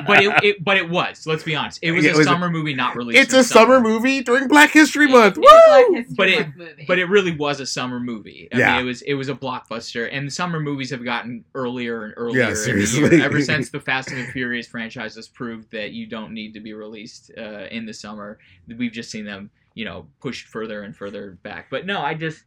but it, it but it was. Let's be honest. It was Yeah, a it was a- summer movie not released. it's a summer movie during Black History Month. It's Black Woo! History But it- movie. but it really was a summer movie. I Yeah. mean, it was it was a blockbuster, and summer movies have gotten earlier and earlier. Yeah, seriously. year. Ever since the Fast and the Furious franchise has proved that you don't need to be released uh, in the summer, we've just seen them, you know, pushed further and further back. But no, I just.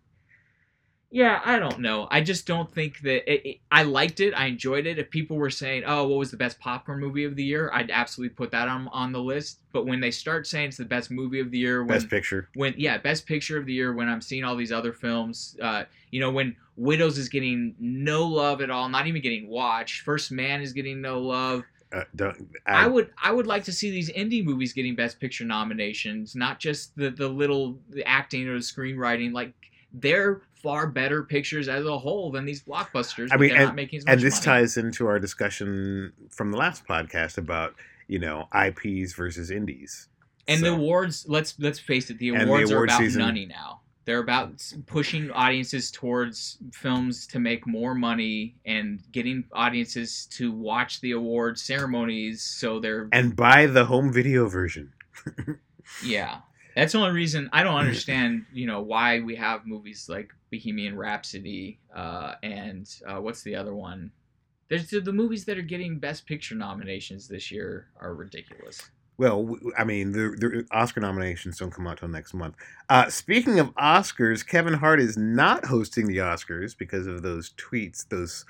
Yeah, I don't know. I just don't think that it, it, I liked it. I enjoyed it. If people were saying, "Oh, what was the best popcorn movie of the year?" I'd absolutely put that on on the list. But when they start saying it's the best movie of the year, when Best picture. when yeah best picture of the year when i'm seeing all these other films uh you know when widows is getting no love at all not even getting watched first man is getting no love Uh, don't, i, I, would i would like to see these indie movies getting best picture nominations not just the the little the acting or the screenwriting like they're far better pictures as a whole than these blockbusters I mean, they're not making as much and this money. ties into our discussion from the last podcast about, you know, IPs versus indies. and So- the awards let's let's face it the And the awards are about season- money now They're about pushing audiences towards films to make more money and getting audiences to watch the award ceremonies. So they're And buy the home video version. yeah. That's the only reason I don't understand. You know why we have movies like Bohemian Rhapsody uh, and uh, what's the other one? There's the, the movies that are getting Best Picture nominations this year are ridiculous. Well, I mean, the, the Oscar nominations don't come out till next month. Uh, speaking of Oscars, Kevin Hart is not hosting the Oscars because of those tweets, those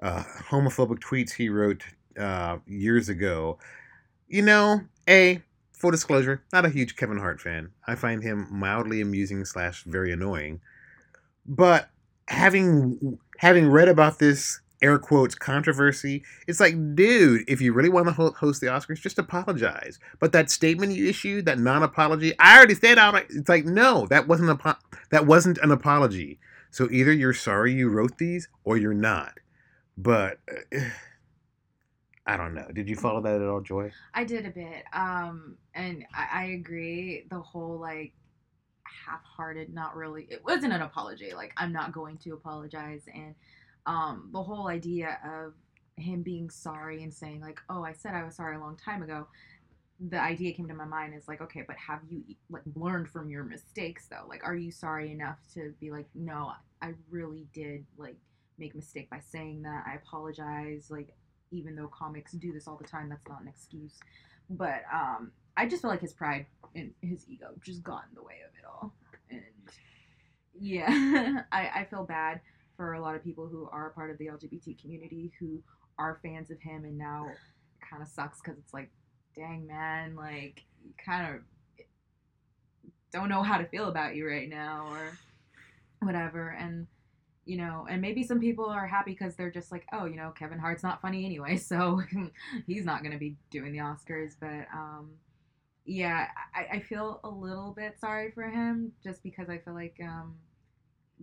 uh, homophobic tweets he wrote uh, years ago. You know, a full disclosure, not a huge Kevin Hart fan. I find him mildly amusing slash very annoying. But having having read about this air quotes controversy, it's like, dude, if you really want to host the Oscars, just apologize. But that statement you issued, that non-apology, I already said out. It's like, no, that wasn't a that wasn't an apology. So either you're sorry you wrote these, or you're not. But uh, I don't know. Did you follow that at all, Joy? I did a bit. Um, and I, I agree. The whole like half-hearted, not really. It wasn't an apology. Like I'm not going to apologize. And um, the whole idea of him being sorry and saying like, "Oh, I said I was sorry a long time ago." The idea came to my mind is like, okay, but have you like learned from your mistakes though? Like, are you sorry enough to be like, no, I really did like make a mistake by saying that. I apologize. Like, even though comics do this all the time, that's not an excuse. But um, I just feel like his pride and his ego just got in the way of it all. And yeah, I, I feel bad for a lot of people who are part of the LGBT community who are fans of him, and now it kind of sucks because it's like, dang man, like kind of don't know how to feel about you right now or whatever. And you know, and maybe some people are happy because they're just like, oh, you know, Kevin Hart's not funny anyway, so he's not gonna be doing the Oscars. But um, yeah, I, I feel a little bit sorry for him just because I feel like um,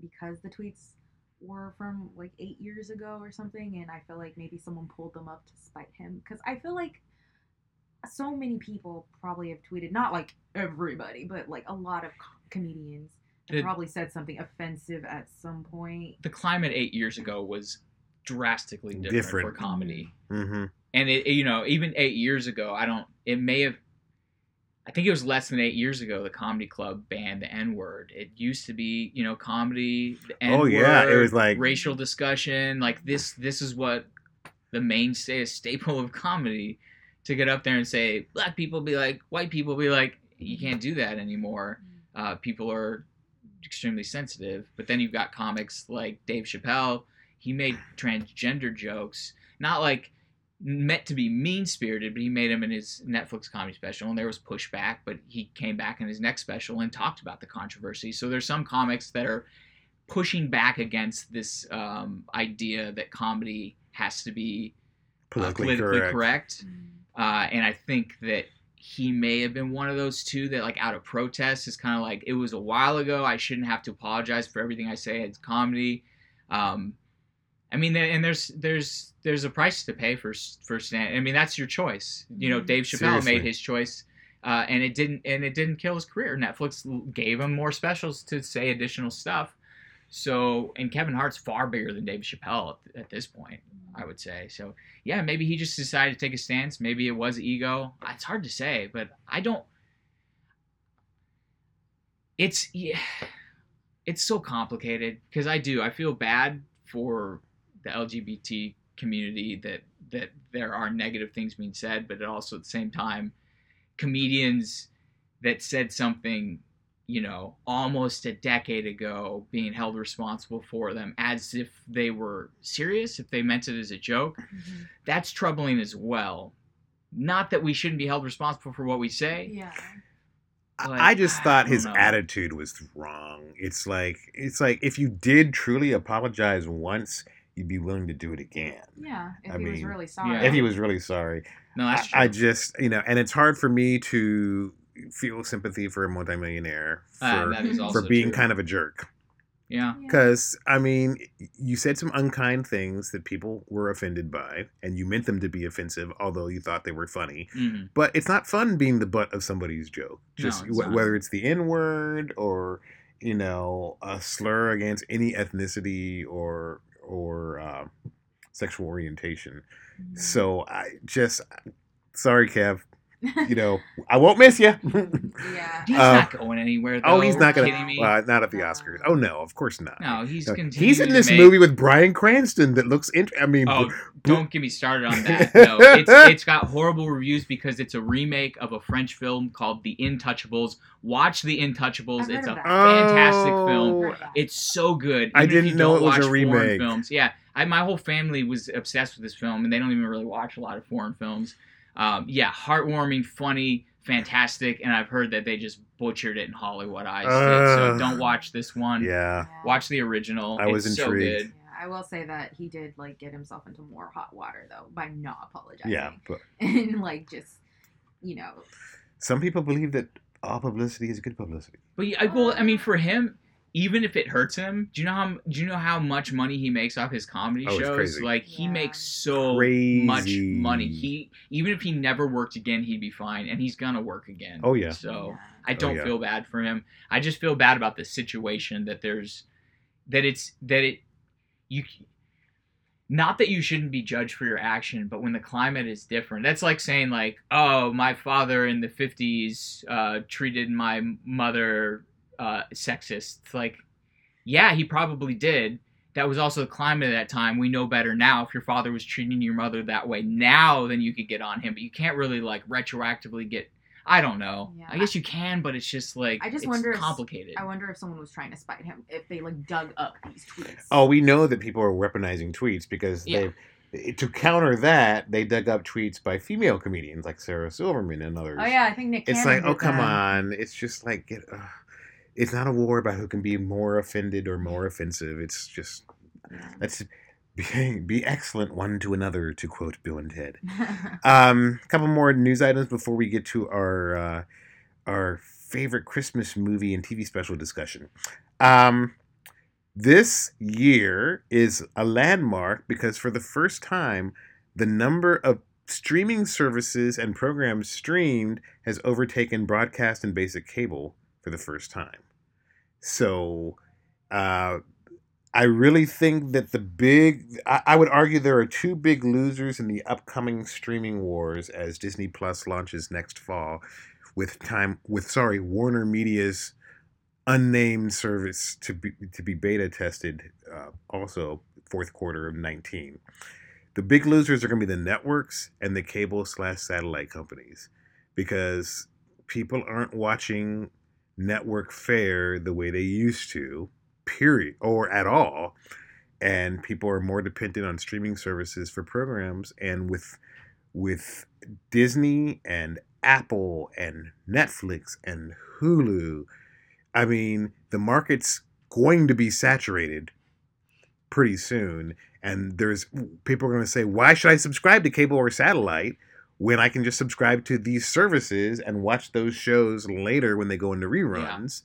because the tweets were from like eight years ago or something, and I feel like maybe someone pulled them up to spite him because I feel like so many people probably have tweeted, not like everybody, but like a lot of comedians The- probably said something offensive at some point. The climate eight years ago was drastically different, Different. for comedy. Mm-hmm. and it you know even eight years ago i don't it may have i think it was less than eight years ago the comedy club banned the n-word it used to be you know comedy the Oh, yeah, it was like- racial discussion like this this is what the mainstay a staple of comedy to get up there and say black people be like white people be like you can't do that anymore uh, people are extremely sensitive. But then you've got comics like Dave Chappelle. He made transgender jokes, not like meant to be mean spirited, but he made them in his Netflix comedy special, and there was pushback. But he came back in his next special and talked about the controversy. So there's some comics that are pushing back against this um, idea that comedy has to be uh, Politically, politically correct. correct. Uh, and I think that he may have been one of those two that, like, out of protest, is kind of like, it was a while ago. I shouldn't have to apologize for everything I say. It's comedy. Um, I mean, and there's there's there's a price to pay for for stand. I mean, that's your choice. You know, Mhm. Dave Chappelle Seriously. made his choice, uh, and it didn't and it didn't kill his career. Netflix gave him more specials to say additional stuff. So, and Kevin Hart's far bigger than Dave Chappelle at, at this point, I would say. So, yeah, maybe he just decided to take a stance. Maybe it was ego. It's hard to say, but I don't. It's yeah, it's so complicated because I do. I feel bad for the LGBT community that that there are negative things being said, but also at the same time, comedians that said something you know, almost a decade ago being held responsible for them as if they were serious, if they meant it as a joke. Mhm. That's troubling as well. Not that we shouldn't be held responsible for what we say. Yeah. I- Like, I just I thought don't his know. attitude was wrong. It's like it's like if you did truly apologize once, you'd be willing to do it again. Yeah. If I he was really sorry. Yeah. If he was really sorry. No, that's true. I, I just you know, and it's hard for me to feel sympathy for a multimillionaire for Ah, that is also for being true. kind of a jerk. yeah. Yeah. Because I mean, you said some unkind things that people were offended by, and you meant them to be offensive, although you thought they were funny. Mhm. But it's not fun being the butt of somebody's joke. No, Just it's wh- not. whether it's the N word or you know, a slur against any ethnicity or or uh, sexual orientation. Mm-hmm. So I just sorry, Kev. You know, I won't miss you. yeah. He's Uh, not going anywhere. Though. oh, he's not gonna. Kidding? Uh, not at the Oscars. Oh no, of course not. no, he's No, continuing He's in this make- movie with Bryan Cranston that looks. Int- I mean, Oh, br- don't get me started on that. No, it's it's got horrible reviews because it's a remake of a French film called The Intouchables. Watch The Intouchables. I've It's a fantastic Oh, film. It's so good. I Even if didn't know it was a watch foreign remake. Films, yeah. I, my whole family was obsessed with this film, and they don't even really watch a lot of foreign films. Um, yeah, heartwarming, funny, fantastic, and I've heard that they just butchered it in Hollywoodized it. So don't watch this one. Yeah. Watch the original. I was it's so intrigued. good. Yeah, I will say that he did like get himself into more hot water though by not apologizing. Yeah, but and like just you know some people believe that all publicity is good publicity. But yeah, well, I mean, for him, even if it hurts him, do you know how do you know how much money he makes off his comedy Oh, it's shows? crazy. Like he makes so Crazy. much money. He even if he never worked again, he'd be fine, and he's gonna work again. Oh, yeah. So yeah. I don't yeah. feel bad for him. I just feel bad about the situation that there's that it's that it you not that you shouldn't be judged for your action, but when the climate is different, that's like saying like, oh, my father in the '50s uh, treated my mother uh, sexist. Like, yeah, he probably did. That was also the climate at that time. We know better now. If your father was treating your mother that way now, then you could get on him. But you can't really like retroactively get. I don't know. Yeah. I guess you can, but it's just like I just it's wonder if- complicated. I wonder if someone was trying to spite him if they like dug up these tweets. Oh, we know that people are weaponizing tweets because Yeah. they to counter that they dug up tweets by female comedians like Sarah Silverman and others. Oh yeah, I think Nick. It's Cannon like, oh come that. on! It's just like, get, ugh. It's not a war about who can be more offended or more offensive. It's just let's be, be excellent one to another, to quote Bill and Ted. Um, a couple more news items before we get to our uh, our favorite Christmas movie and TV special discussion. Um, this year is a landmark because for the first time, the number of streaming services and programs streamed has overtaken broadcast and basic cable for the first time. So, uh, I really think that the big, I, I would argue there are two big losers in the upcoming streaming wars as Disney Plus launches next fall with time, with, sorry, Warner Media's unnamed service to be, to be beta tested uh, also fourth quarter of 19. The big losers are going to be the networks and the cable slash satellite companies because people aren't watching network fare the way they used to period or at all and people are more dependent on streaming services for programs and with with Disney and Apple and Netflix and Hulu I mean the market's going to be saturated pretty soon and there's people are going to say why should I subscribe to cable or satellite when I can just subscribe to these services and watch those shows later when they go into reruns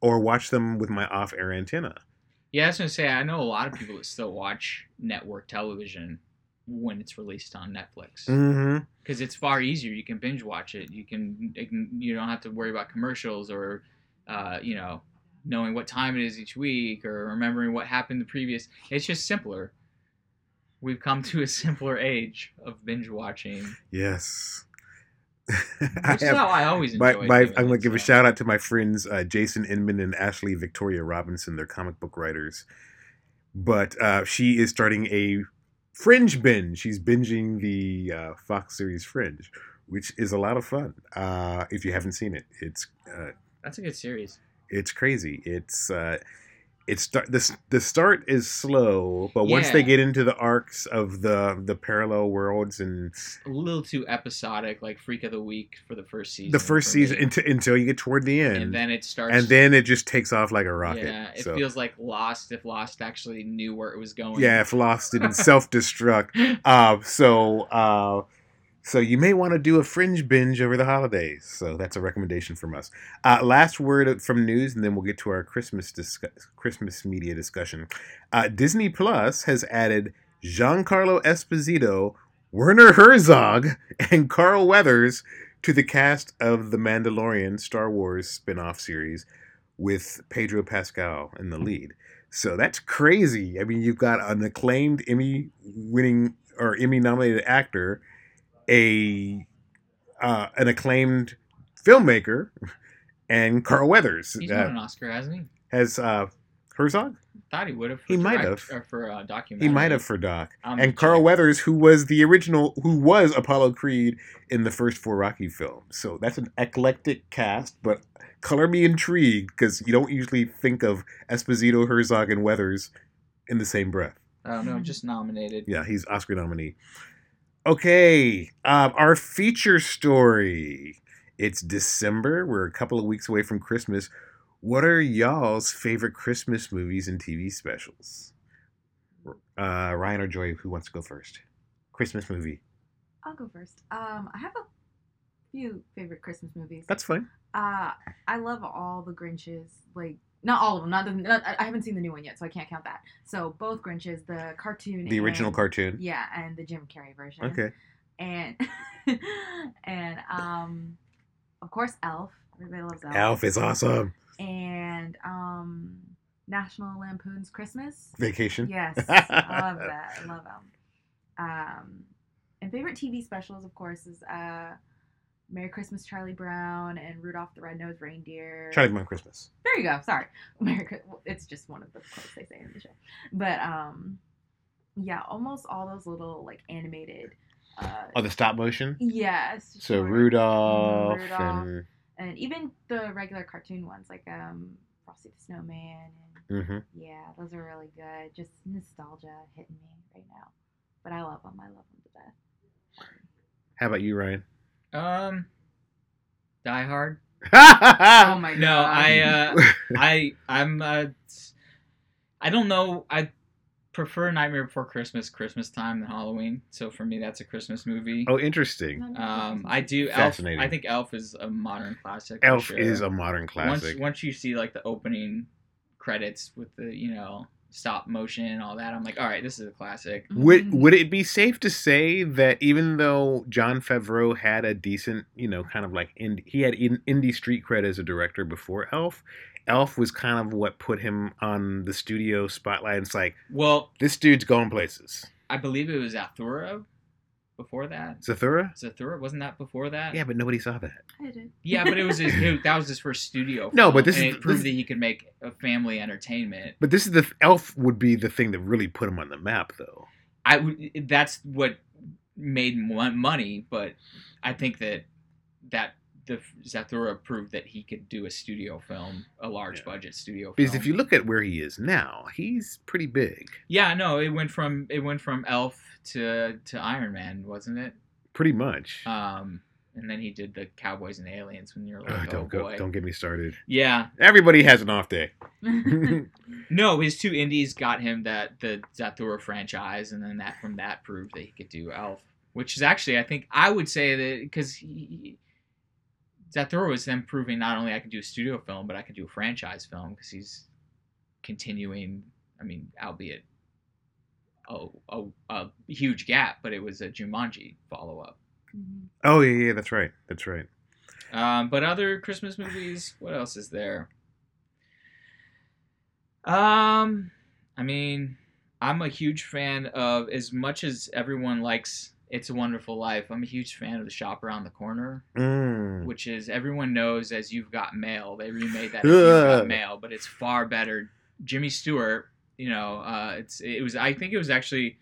or watch them with my off-air antenna. Yeah, I was gonna say I know a lot of people that still watch network television when it's released on Netflix Mm-hmm. because it's far easier. You can binge watch it. You can- you don't have to worry about commercials or uh, you know knowing what time it is each week or remembering what happened the previous. It's just simpler. We've come to a simpler age of binge watching, Yes. which is how I always my, enjoy. my, I'm going to give a shout out to my friends uh, Jason Inman and Ashley Victoria Robinson. They're comic book writers. But uh, she is starting a Fringe binge. She's binging the uh, Fox series Fringe, which is a lot of fun. Uh, if you haven't seen it, it's uh, That's a good series. it's crazy. It's it's start the the start is slow, but once they get into the arcs of the the parallel worlds and A little too episodic, like Freak of the Week for the first season. the first season until, until you get toward the end, and then it starts. and then it just takes off like a rocket. Yeah, it so feels like Lost if Lost actually knew where it was going. yeah, if Lost didn't self destruct. Uh, so uh, so you may want to do a fringe binge over the holidays. So that's a recommendation from us. Uh, last word from news, and then we'll get to our Christmas discuss- Christmas media discussion. Uh, Disney Plus has added Giancarlo Esposito, Werner Herzog, and Carl Weathers to the cast of the Mandalorian Star Wars spin-off series, with Pedro Pascal in the lead. So that's crazy. I mean, you've got an acclaimed Emmy winning or Emmy nominated actor, a uh, an acclaimed filmmaker, and Carl Weathers He's uh, won an Oscar, hasn't he? has uh, Herzog. Thought he would have. He might have. For uh, documentary. He might have for Doc. Um, and Carl Weathers, who was the original, who was Apollo Creed in the first four Rocky films. So that's an eclectic cast, but color me intrigued because you don't usually think of Esposito, Herzog, and Weathers in the same breath. Oh no, just nominated. Yeah, he's Oscar nominee. Okay, um, our feature story. It's December. We're a couple of weeks away from Christmas. What are y'all's favorite Christmas movies and TV specials? Uh, Ryan or Joy, who wants to go first? Christmas movie. I'll go first. Um, I have a few favorite Christmas movies. That's fine. Uh, I love all the Grinches. Like, not all of them. Not, the, not I haven't seen the new one yet, so I can't count that. So both Grinches, the cartoon, The original cartoon. Yeah, and the Jim Carrey version. Okay. And and um, of course, Elf. Everybody loves Elf. Elf is awesome. And um, National Lampoon's Christmas. Vacation. Yes, I love that. I love them. Um, and favorite TV specials, of course, is uh, Merry Christmas, Charlie Brown, and Rudolph the Red-Nosed Reindeer. Charlie Brown Christmas. There you go. Sorry, Merry. It's just one of the quotes they say in the show. But um, yeah, almost all those little like animated. Uh, Oh, the stop motion. yes. So short- Rudolph, Rudolph. and and even the regular cartoon ones like um, Frosty the Snowman and mhm. yeah, those are really good. Just nostalgia hitting me right now. But I love them. I love them to death. how about you, Ryan? Um, Die Hard. Oh my god. No, I uh, I I'm uh, I don't know. I prefer Nightmare Before Christmas, Christmas time than Halloween. So for me, that's a Christmas movie. oh, interesting. Um, I do. Elf. Fascinating. I think Elf is a modern classic. Elf sure. is a modern once classic. once you see like the opening credits with the you know stop motion and all that, I'm like, all right, this is a classic. Would Mhm. would it be safe to say that even though Jon Favreau had a decent, you know, kind of like ind- he had in, indie street cred as a director before Elf, Elf was kind of what put him on the studio spotlight. It's like Well, this dude's going places. I believe it was Zathura before that. Zathura? Zathura wasn't that before that? Yeah, but nobody saw that. I did. Yeah, but it was his, it- that was his first studio. No, but this and is- it proved this- that he could make a family entertainment. But this is the Elf would be the thing that really put him on the map, though. I would- that's what made money, but I think that that the Zathura proved that he could do a studio film, a large Yeah. budget studio film. Because if you look at where he is now, he's pretty big. yeah, no, it went from it went from Elf to to Iron Man, wasn't it? Pretty much. Um, and then he did the Cowboys and Aliens when you're Oh, like, oh, don't go, boy. don't get me started. Yeah, Everybody has an off day. no, his two indies got him that the Zathura franchise, and then that from that proved that he could do Elf, which is actually I think I would say that because he, Zathura was then proving not only I could do a studio film, but I could do a franchise film because he's continuing. I mean, albeit a, a, a huge gap, but it was a Jumanji follow up. Oh yeah, yeah, that's right. That's right. Um, but other Christmas movies, what else is there? Um, I mean, I'm a huge fan of as much as everyone likes It's a Wonderful Life. I'm a huge fan of The Shop Around the Corner, Mm. which is everyone knows as You've Got Mail. They remade that as You've Got Mail, but it's far better. Jimmy Stewart, you know, uh, it's it was I think it was actually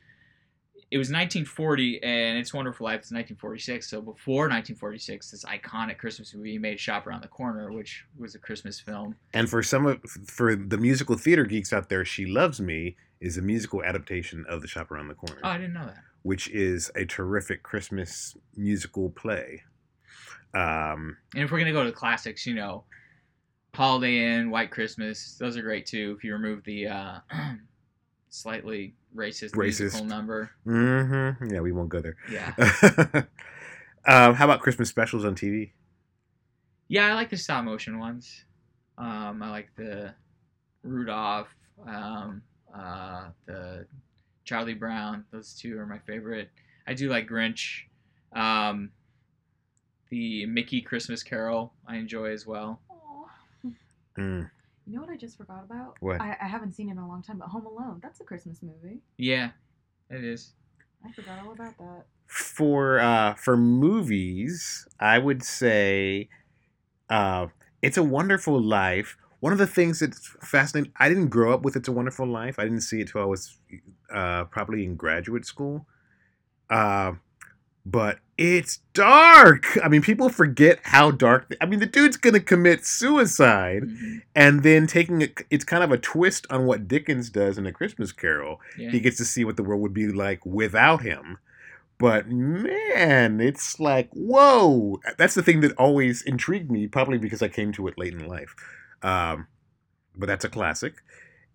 it was 1940 and It's a Wonderful Life is 1946. So before 1946, this iconic Christmas movie made Shop Around the Corner, which was a Christmas film. And for some of for the musical theater geeks out there, She Loves Me is a musical adaptation of The Shop Around the Corner, Oh, I didn't know that. Which is a terrific Christmas musical play. Um, And if we're gonna go to the classics, you know, Holiday Inn, White Christmas, those are great too. If you remove the uh, slightly racist, Racist. musical number, mhm, Yeah, we won't go there. yeah, um, how about Christmas specials on TV? yeah, I like the stop motion ones. Um, I like the Rudolph, um, uh, the Charlie Brown. Those two are my favorite. I do like Grinch. Um, the Mickey Christmas Carol I enjoy as well. You know what I just forgot about? What? I, I haven't seen it in a long time, but Home Alone. That's a Christmas movie. Yeah, it is. I forgot all about that. for uh for movies i would say uh it's a wonderful life one of the things that's fascinating i didn't grow up with it's a wonderful life i didn't see it till i was uh probably in graduate school uh but it's dark i mean people forget how dark i mean the dude's gonna commit suicide Mhm. and then taking a, it's kind of a twist on what dickens does in a christmas carol Yeah. he gets to see what the world would be like without him. But man, it's like, whoa. That's the thing that always intrigued me, probably because I came to it late in life. Um, but that's a classic.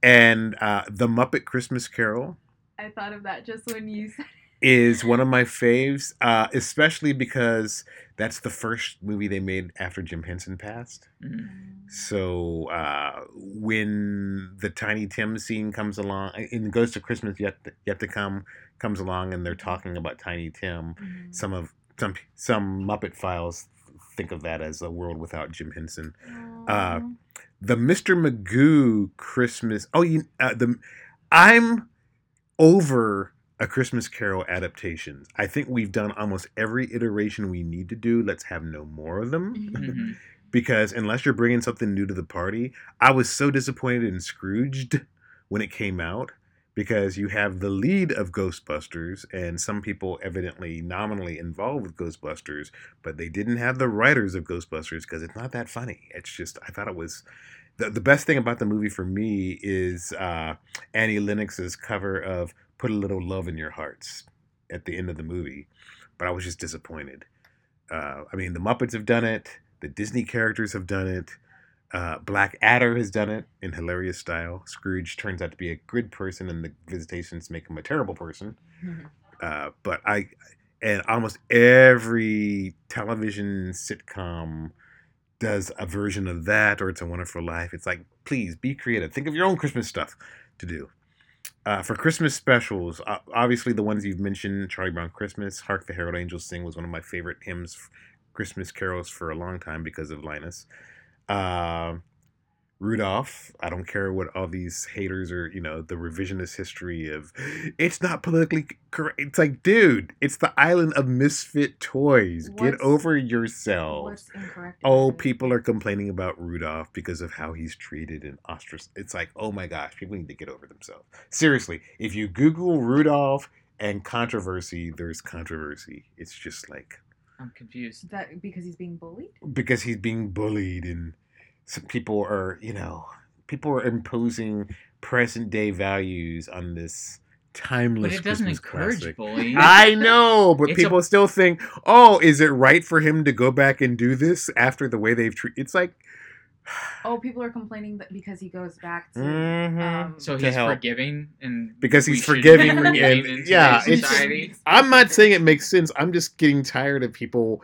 And uh, The Muppet Christmas Carol I thought of that just when you said is one of my faves, uh, especially because that's the first movie they made after Jim Henson passed. Mhm. So uh, when the Tiny Tim scene comes along, in Ghost of Christmas Yet to, Yet to Come comes along, and they're talking about Tiny Tim, Mhm. some of some some Muppet files think of that as a world without Jim Henson. uh. The Mr. Magoo Christmas. Oh, you uh, the I'm over a Christmas Carol adaptations. I think we've done almost every iteration we need to do. Let's have no more of them Mhm. because unless you're bringing something new to the party, I was so disappointed in Scrooged when it came out because you have the lead of Ghostbusters and some people evidently nominally involved with Ghostbusters, but they didn't have the writers of Ghostbusters because it's not that funny. It's just I thought it was the, the best thing about the movie for me is uh, Annie Lennox's cover of "Put a Little Love in Your Hearts" at the end of the movie, but I was just disappointed. Uh, I mean, the Muppets have done it. The Disney characters have done it. Uh, Blackadder has done it in hilarious style. Scrooge turns out to be a good person, and the visitations make him a terrible person. Uh, but I, and almost every television sitcom does a version of that, or It's a Wonderful Life. It's like, please be creative. Think of your own Christmas stuff to do. Uh, for Christmas specials, uh, obviously the ones you've mentioned, Charlie Brown Christmas, Hark the Herald Angels Sing was one of my favorite hymns, Christmas carols for a long time because of Linus. Uh, Rudolph, I don't care what all these haters are, you know, the revisionist history of it's not politically correct. It's like, dude, it's the island of misfit toys. Get over yourselves. What's? Oh, people are complaining about Rudolph because of how he's treated and ostracized. It's like, oh my gosh, people need to get over themselves. Seriously, if you Google Rudolph and controversy, there's controversy. It's just like I'm confused. that because he's being bullied. because he's being bullied and some people are, you know, people are imposing present day values on this timeless But it doesn't Christmas encourage classic. bullying. I know, but It's a- people still think, oh, is it right for him to go back and do this after the way they've treated? It's like, Oh, people are complaining that because he goes back to. Mhm. Um, so to he's help. forgiving and Because he's forgiving be and- yeah, today's it's- society. I'm not saying it makes sense. I'm just getting tired of people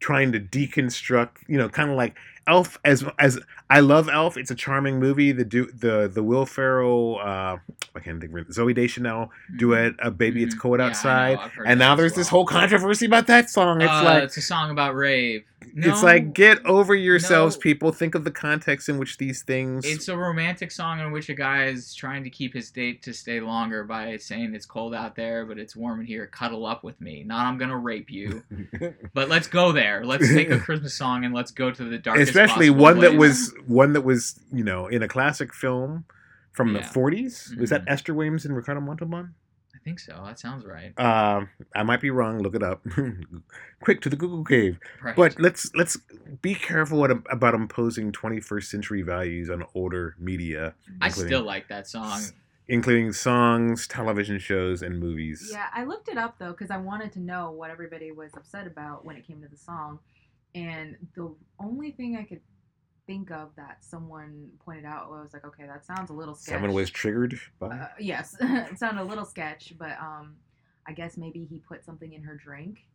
trying to deconstruct, you know, kind of like Elf. As as I love Elf, it's a charming movie. The do the the Will Ferrell, uh, I can't think of it. Zooey Deschanel duet, "A Baby It's Mhm. Cold Yeah, Outside," I've and now as there's this whole controversy about that song. It's Uh, like it's a song about rave. It's like get over yourselves, no. people. Think of the context in which these things. It's a romantic song in which a guy is trying to keep his date to stay longer by saying it's cold out there, but it's warm in here. Cuddle up with me. Not I'm gonna rape you, but let's go there. Let's take a Christmas song and let's go to the darkest. especially possible one that was one that was you know in a classic film from the Yeah. 40s was that Mhm. esther williams and ricardo montalban I think so. That sounds right. um i might be wrong look it up quick to the google cave Right. but let's let's be careful what, about imposing 21st century values on older media I still like that song. including songs television shows and movies Yeah, I looked it up though because I wanted to know what everybody was upset about when it came to the song, and the only thing I could think of that someone pointed out I was like, okay, that sounds a little sketch. someone was triggered by Uh, yes, it sounded a little sketch, but um, I guess maybe he put something in her drink,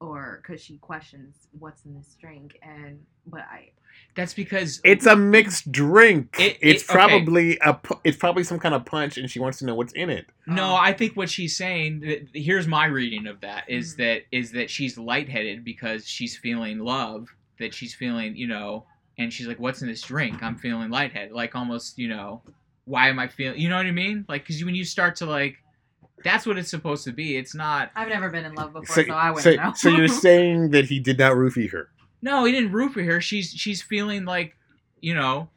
or because she questions what's in this drink, and but I That's because it's a mixed drink. It- it's it- okay. probably a it's probably some kind of punch, and she wants to know what's in it. No, Um, I think what she's saying. Here's my reading of that: is Mhm. that is that she's lightheaded because she's feeling love, that she's feeling, you know, and she's like, "What's in this drink? I'm feeling lightheaded." Like almost, you know, why am I feeling? You know what I mean? Like because when you start to like, that's what it's supposed to be. It's not. I've never been in love before, So, so, I wouldn't so, know. so you're saying that he did not roofie her? No, he didn't roofie her. She's she's feeling like, you know.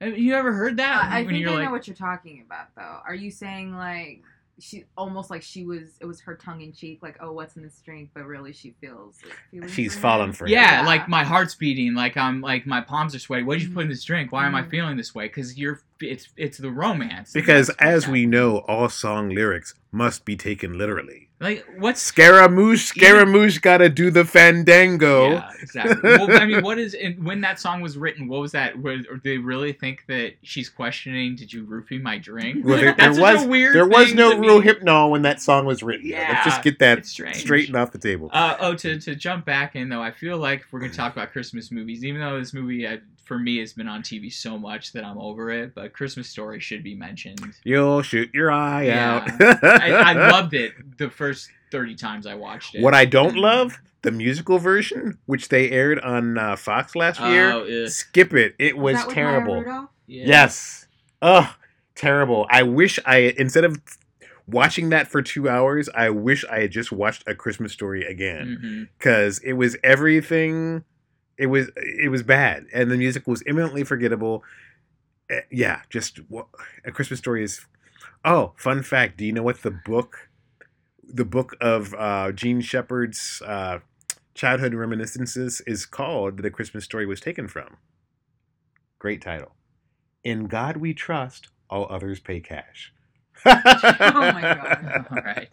Have you ever heard that? I, I when think I like, know what you're talking about, though. Are you saying like she almost like she was? It was her tongue in cheek, like, "Oh, what's in this drink?" But really, she feels. Like, She's for fallen for him. yeah, Yeah. like my heart's beating, like I'm like my palms are sweaty. What did you put in Mhm. this drink? Why am I Mhm. feeling this way? Because you're it's it's the romance. Because as we know, all song lyrics must be taken literally. Like what's Scaramouche, Scaramouche, gotta do the fandango. Yeah, exactly. well, I mean, what is and when that song was written? What was that? Was, or they really think that she's questioning? Did you roofie my drink? Well, there, That's there was a weird. there was no to Rohypnol when that song was written. Yeah, Let's just get that straightened off the table. Uh, oh, to, to jump back in though, I feel like if we're gonna talk about Christmas movies, even though this movie uh, for me has been on TV so much that I'm over it, but Christmas Story should be mentioned. You'll shoot your eye Yeah. out. I, I loved it the first thirty times I watched it. What I don't love the musical version, which they aired on uh, Fox last year. Oh, ugh. Skip it. It was that terrible. Yeah. Yes. Ugh, terrible. I wish I instead of watching that for two hours, I wish I had just watched a Christmas story again because it was everything. It was it was bad, and the music was imminently forgettable. Eh, Yeah, just a Christmas story is. Oh, fun fact! Do you know what the book, the book of uh, Jean Shepherd's uh, childhood reminiscences is called? That Christmas story was taken from. Great title. In God we trust, all others pay cash. Oh my God. All right.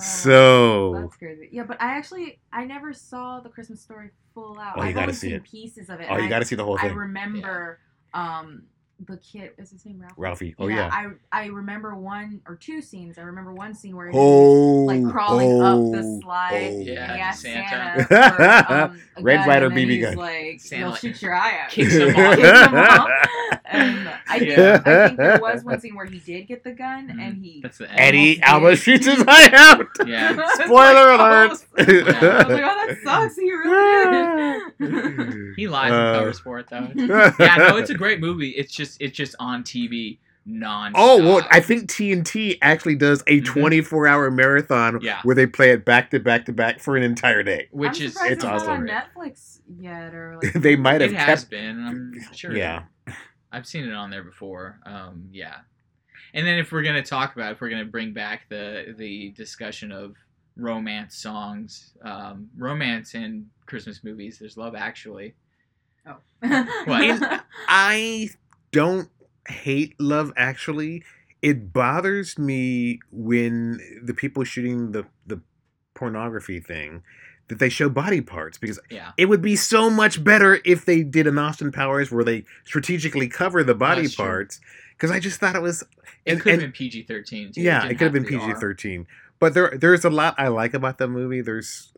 So That's crazy. Yeah, but I actually I never saw the Christmas story full out. Oh, you I've gotta only see seen it. pieces of it. oh, you I- got to see the whole thing. I thing, remember um the kid is his name Ralph? Ralphie. Oh yeah. I I remember one or two scenes. I remember one scene where he's Oh, like crawling up the oh, slide. oh. Yeah, and he asked Santa. Santa, for, um, a Red gun, Ryder and then BB he's gun. Like, Santa, he'll like, shoot your eye out. kicks him off. And I think, Yeah. I think there was one scene where he did get the gun Mhm. and he. That's the. Eddie almost Alba shoots his eye out. Yeah. Spoiler like, alert. almost- I was like, oh, that sucks. He really did. He lies Uh, and covers for it though. yeah, no, it's a great movie. It's just it's just on TV non. Oh, well, I think TNT actually does a Mhm. 24 hour marathon Yeah. where they play it back to back to back for an entire day. which I'm is it's awesome. on Netflix yet, or like they might have it has kept. been. I'm sure. Yeah. I've seen it on there before. Um, yeah. And then if we're gonna talk about, if we're gonna bring back the the discussion of romance songs, um, romance in Christmas movies, there's Love Actually. Oh. what? I don't hate Love Actually. It bothers me when the people shooting the the pornography thing that they show body parts because Yeah. it would be so much better if they did an Austin Powers where they strategically cover the body That's parts because I just thought it was It And- could have been PG thirteen too. yeah didn't it could have been PG thirteen. but there there's a lot I like about the movie there's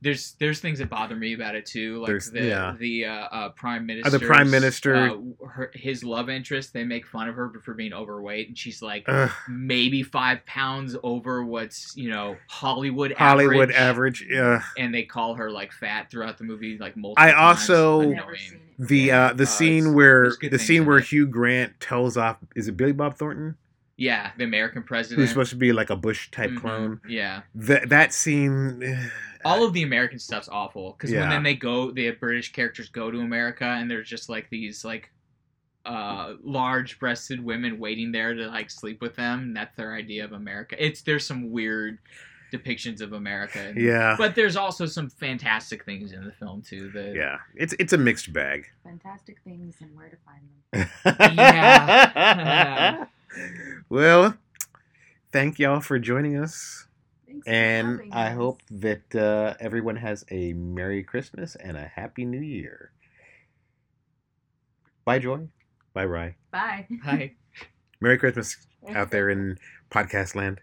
There's there's things that bother me about it too, like There's- the yeah. the uh, uh, prime Uh, minister. the prime minister- uh, her, his love interest. They make fun of her for being overweight, and she's like uh, maybe five pounds over what's you know Hollywood Hollywood average. average. Uh, and they call her like fat throughout the movie, like multiple. I also- I've Annoying. never seen it. the uh, the Uh, scene where the scene where it. Hugh Grant tells off is it Billy Bob Thornton yeah, the American president. who's supposed to be like a Bush type Mhm, clone. Yeah, That that scene. eh, all of the American stuff's awful because when then they go, the British characters go to America and there's just like these like uh large-breasted women waiting there to like sleep with them. And that's their idea of America. It's there's some weird depictions of America. and- yeah, But there's also some fantastic things in the film too. The, yeah. It's it's a mixed bag. Fantastic things and where to find them. Yeah. well, thank y'all for joining us. Thanks And having I us. hope that uh, everyone has a Merry Christmas and a Happy New Year. Bye, Joy. Bye, Rye. Bye. Hi. Merry Christmas out there in podcast land.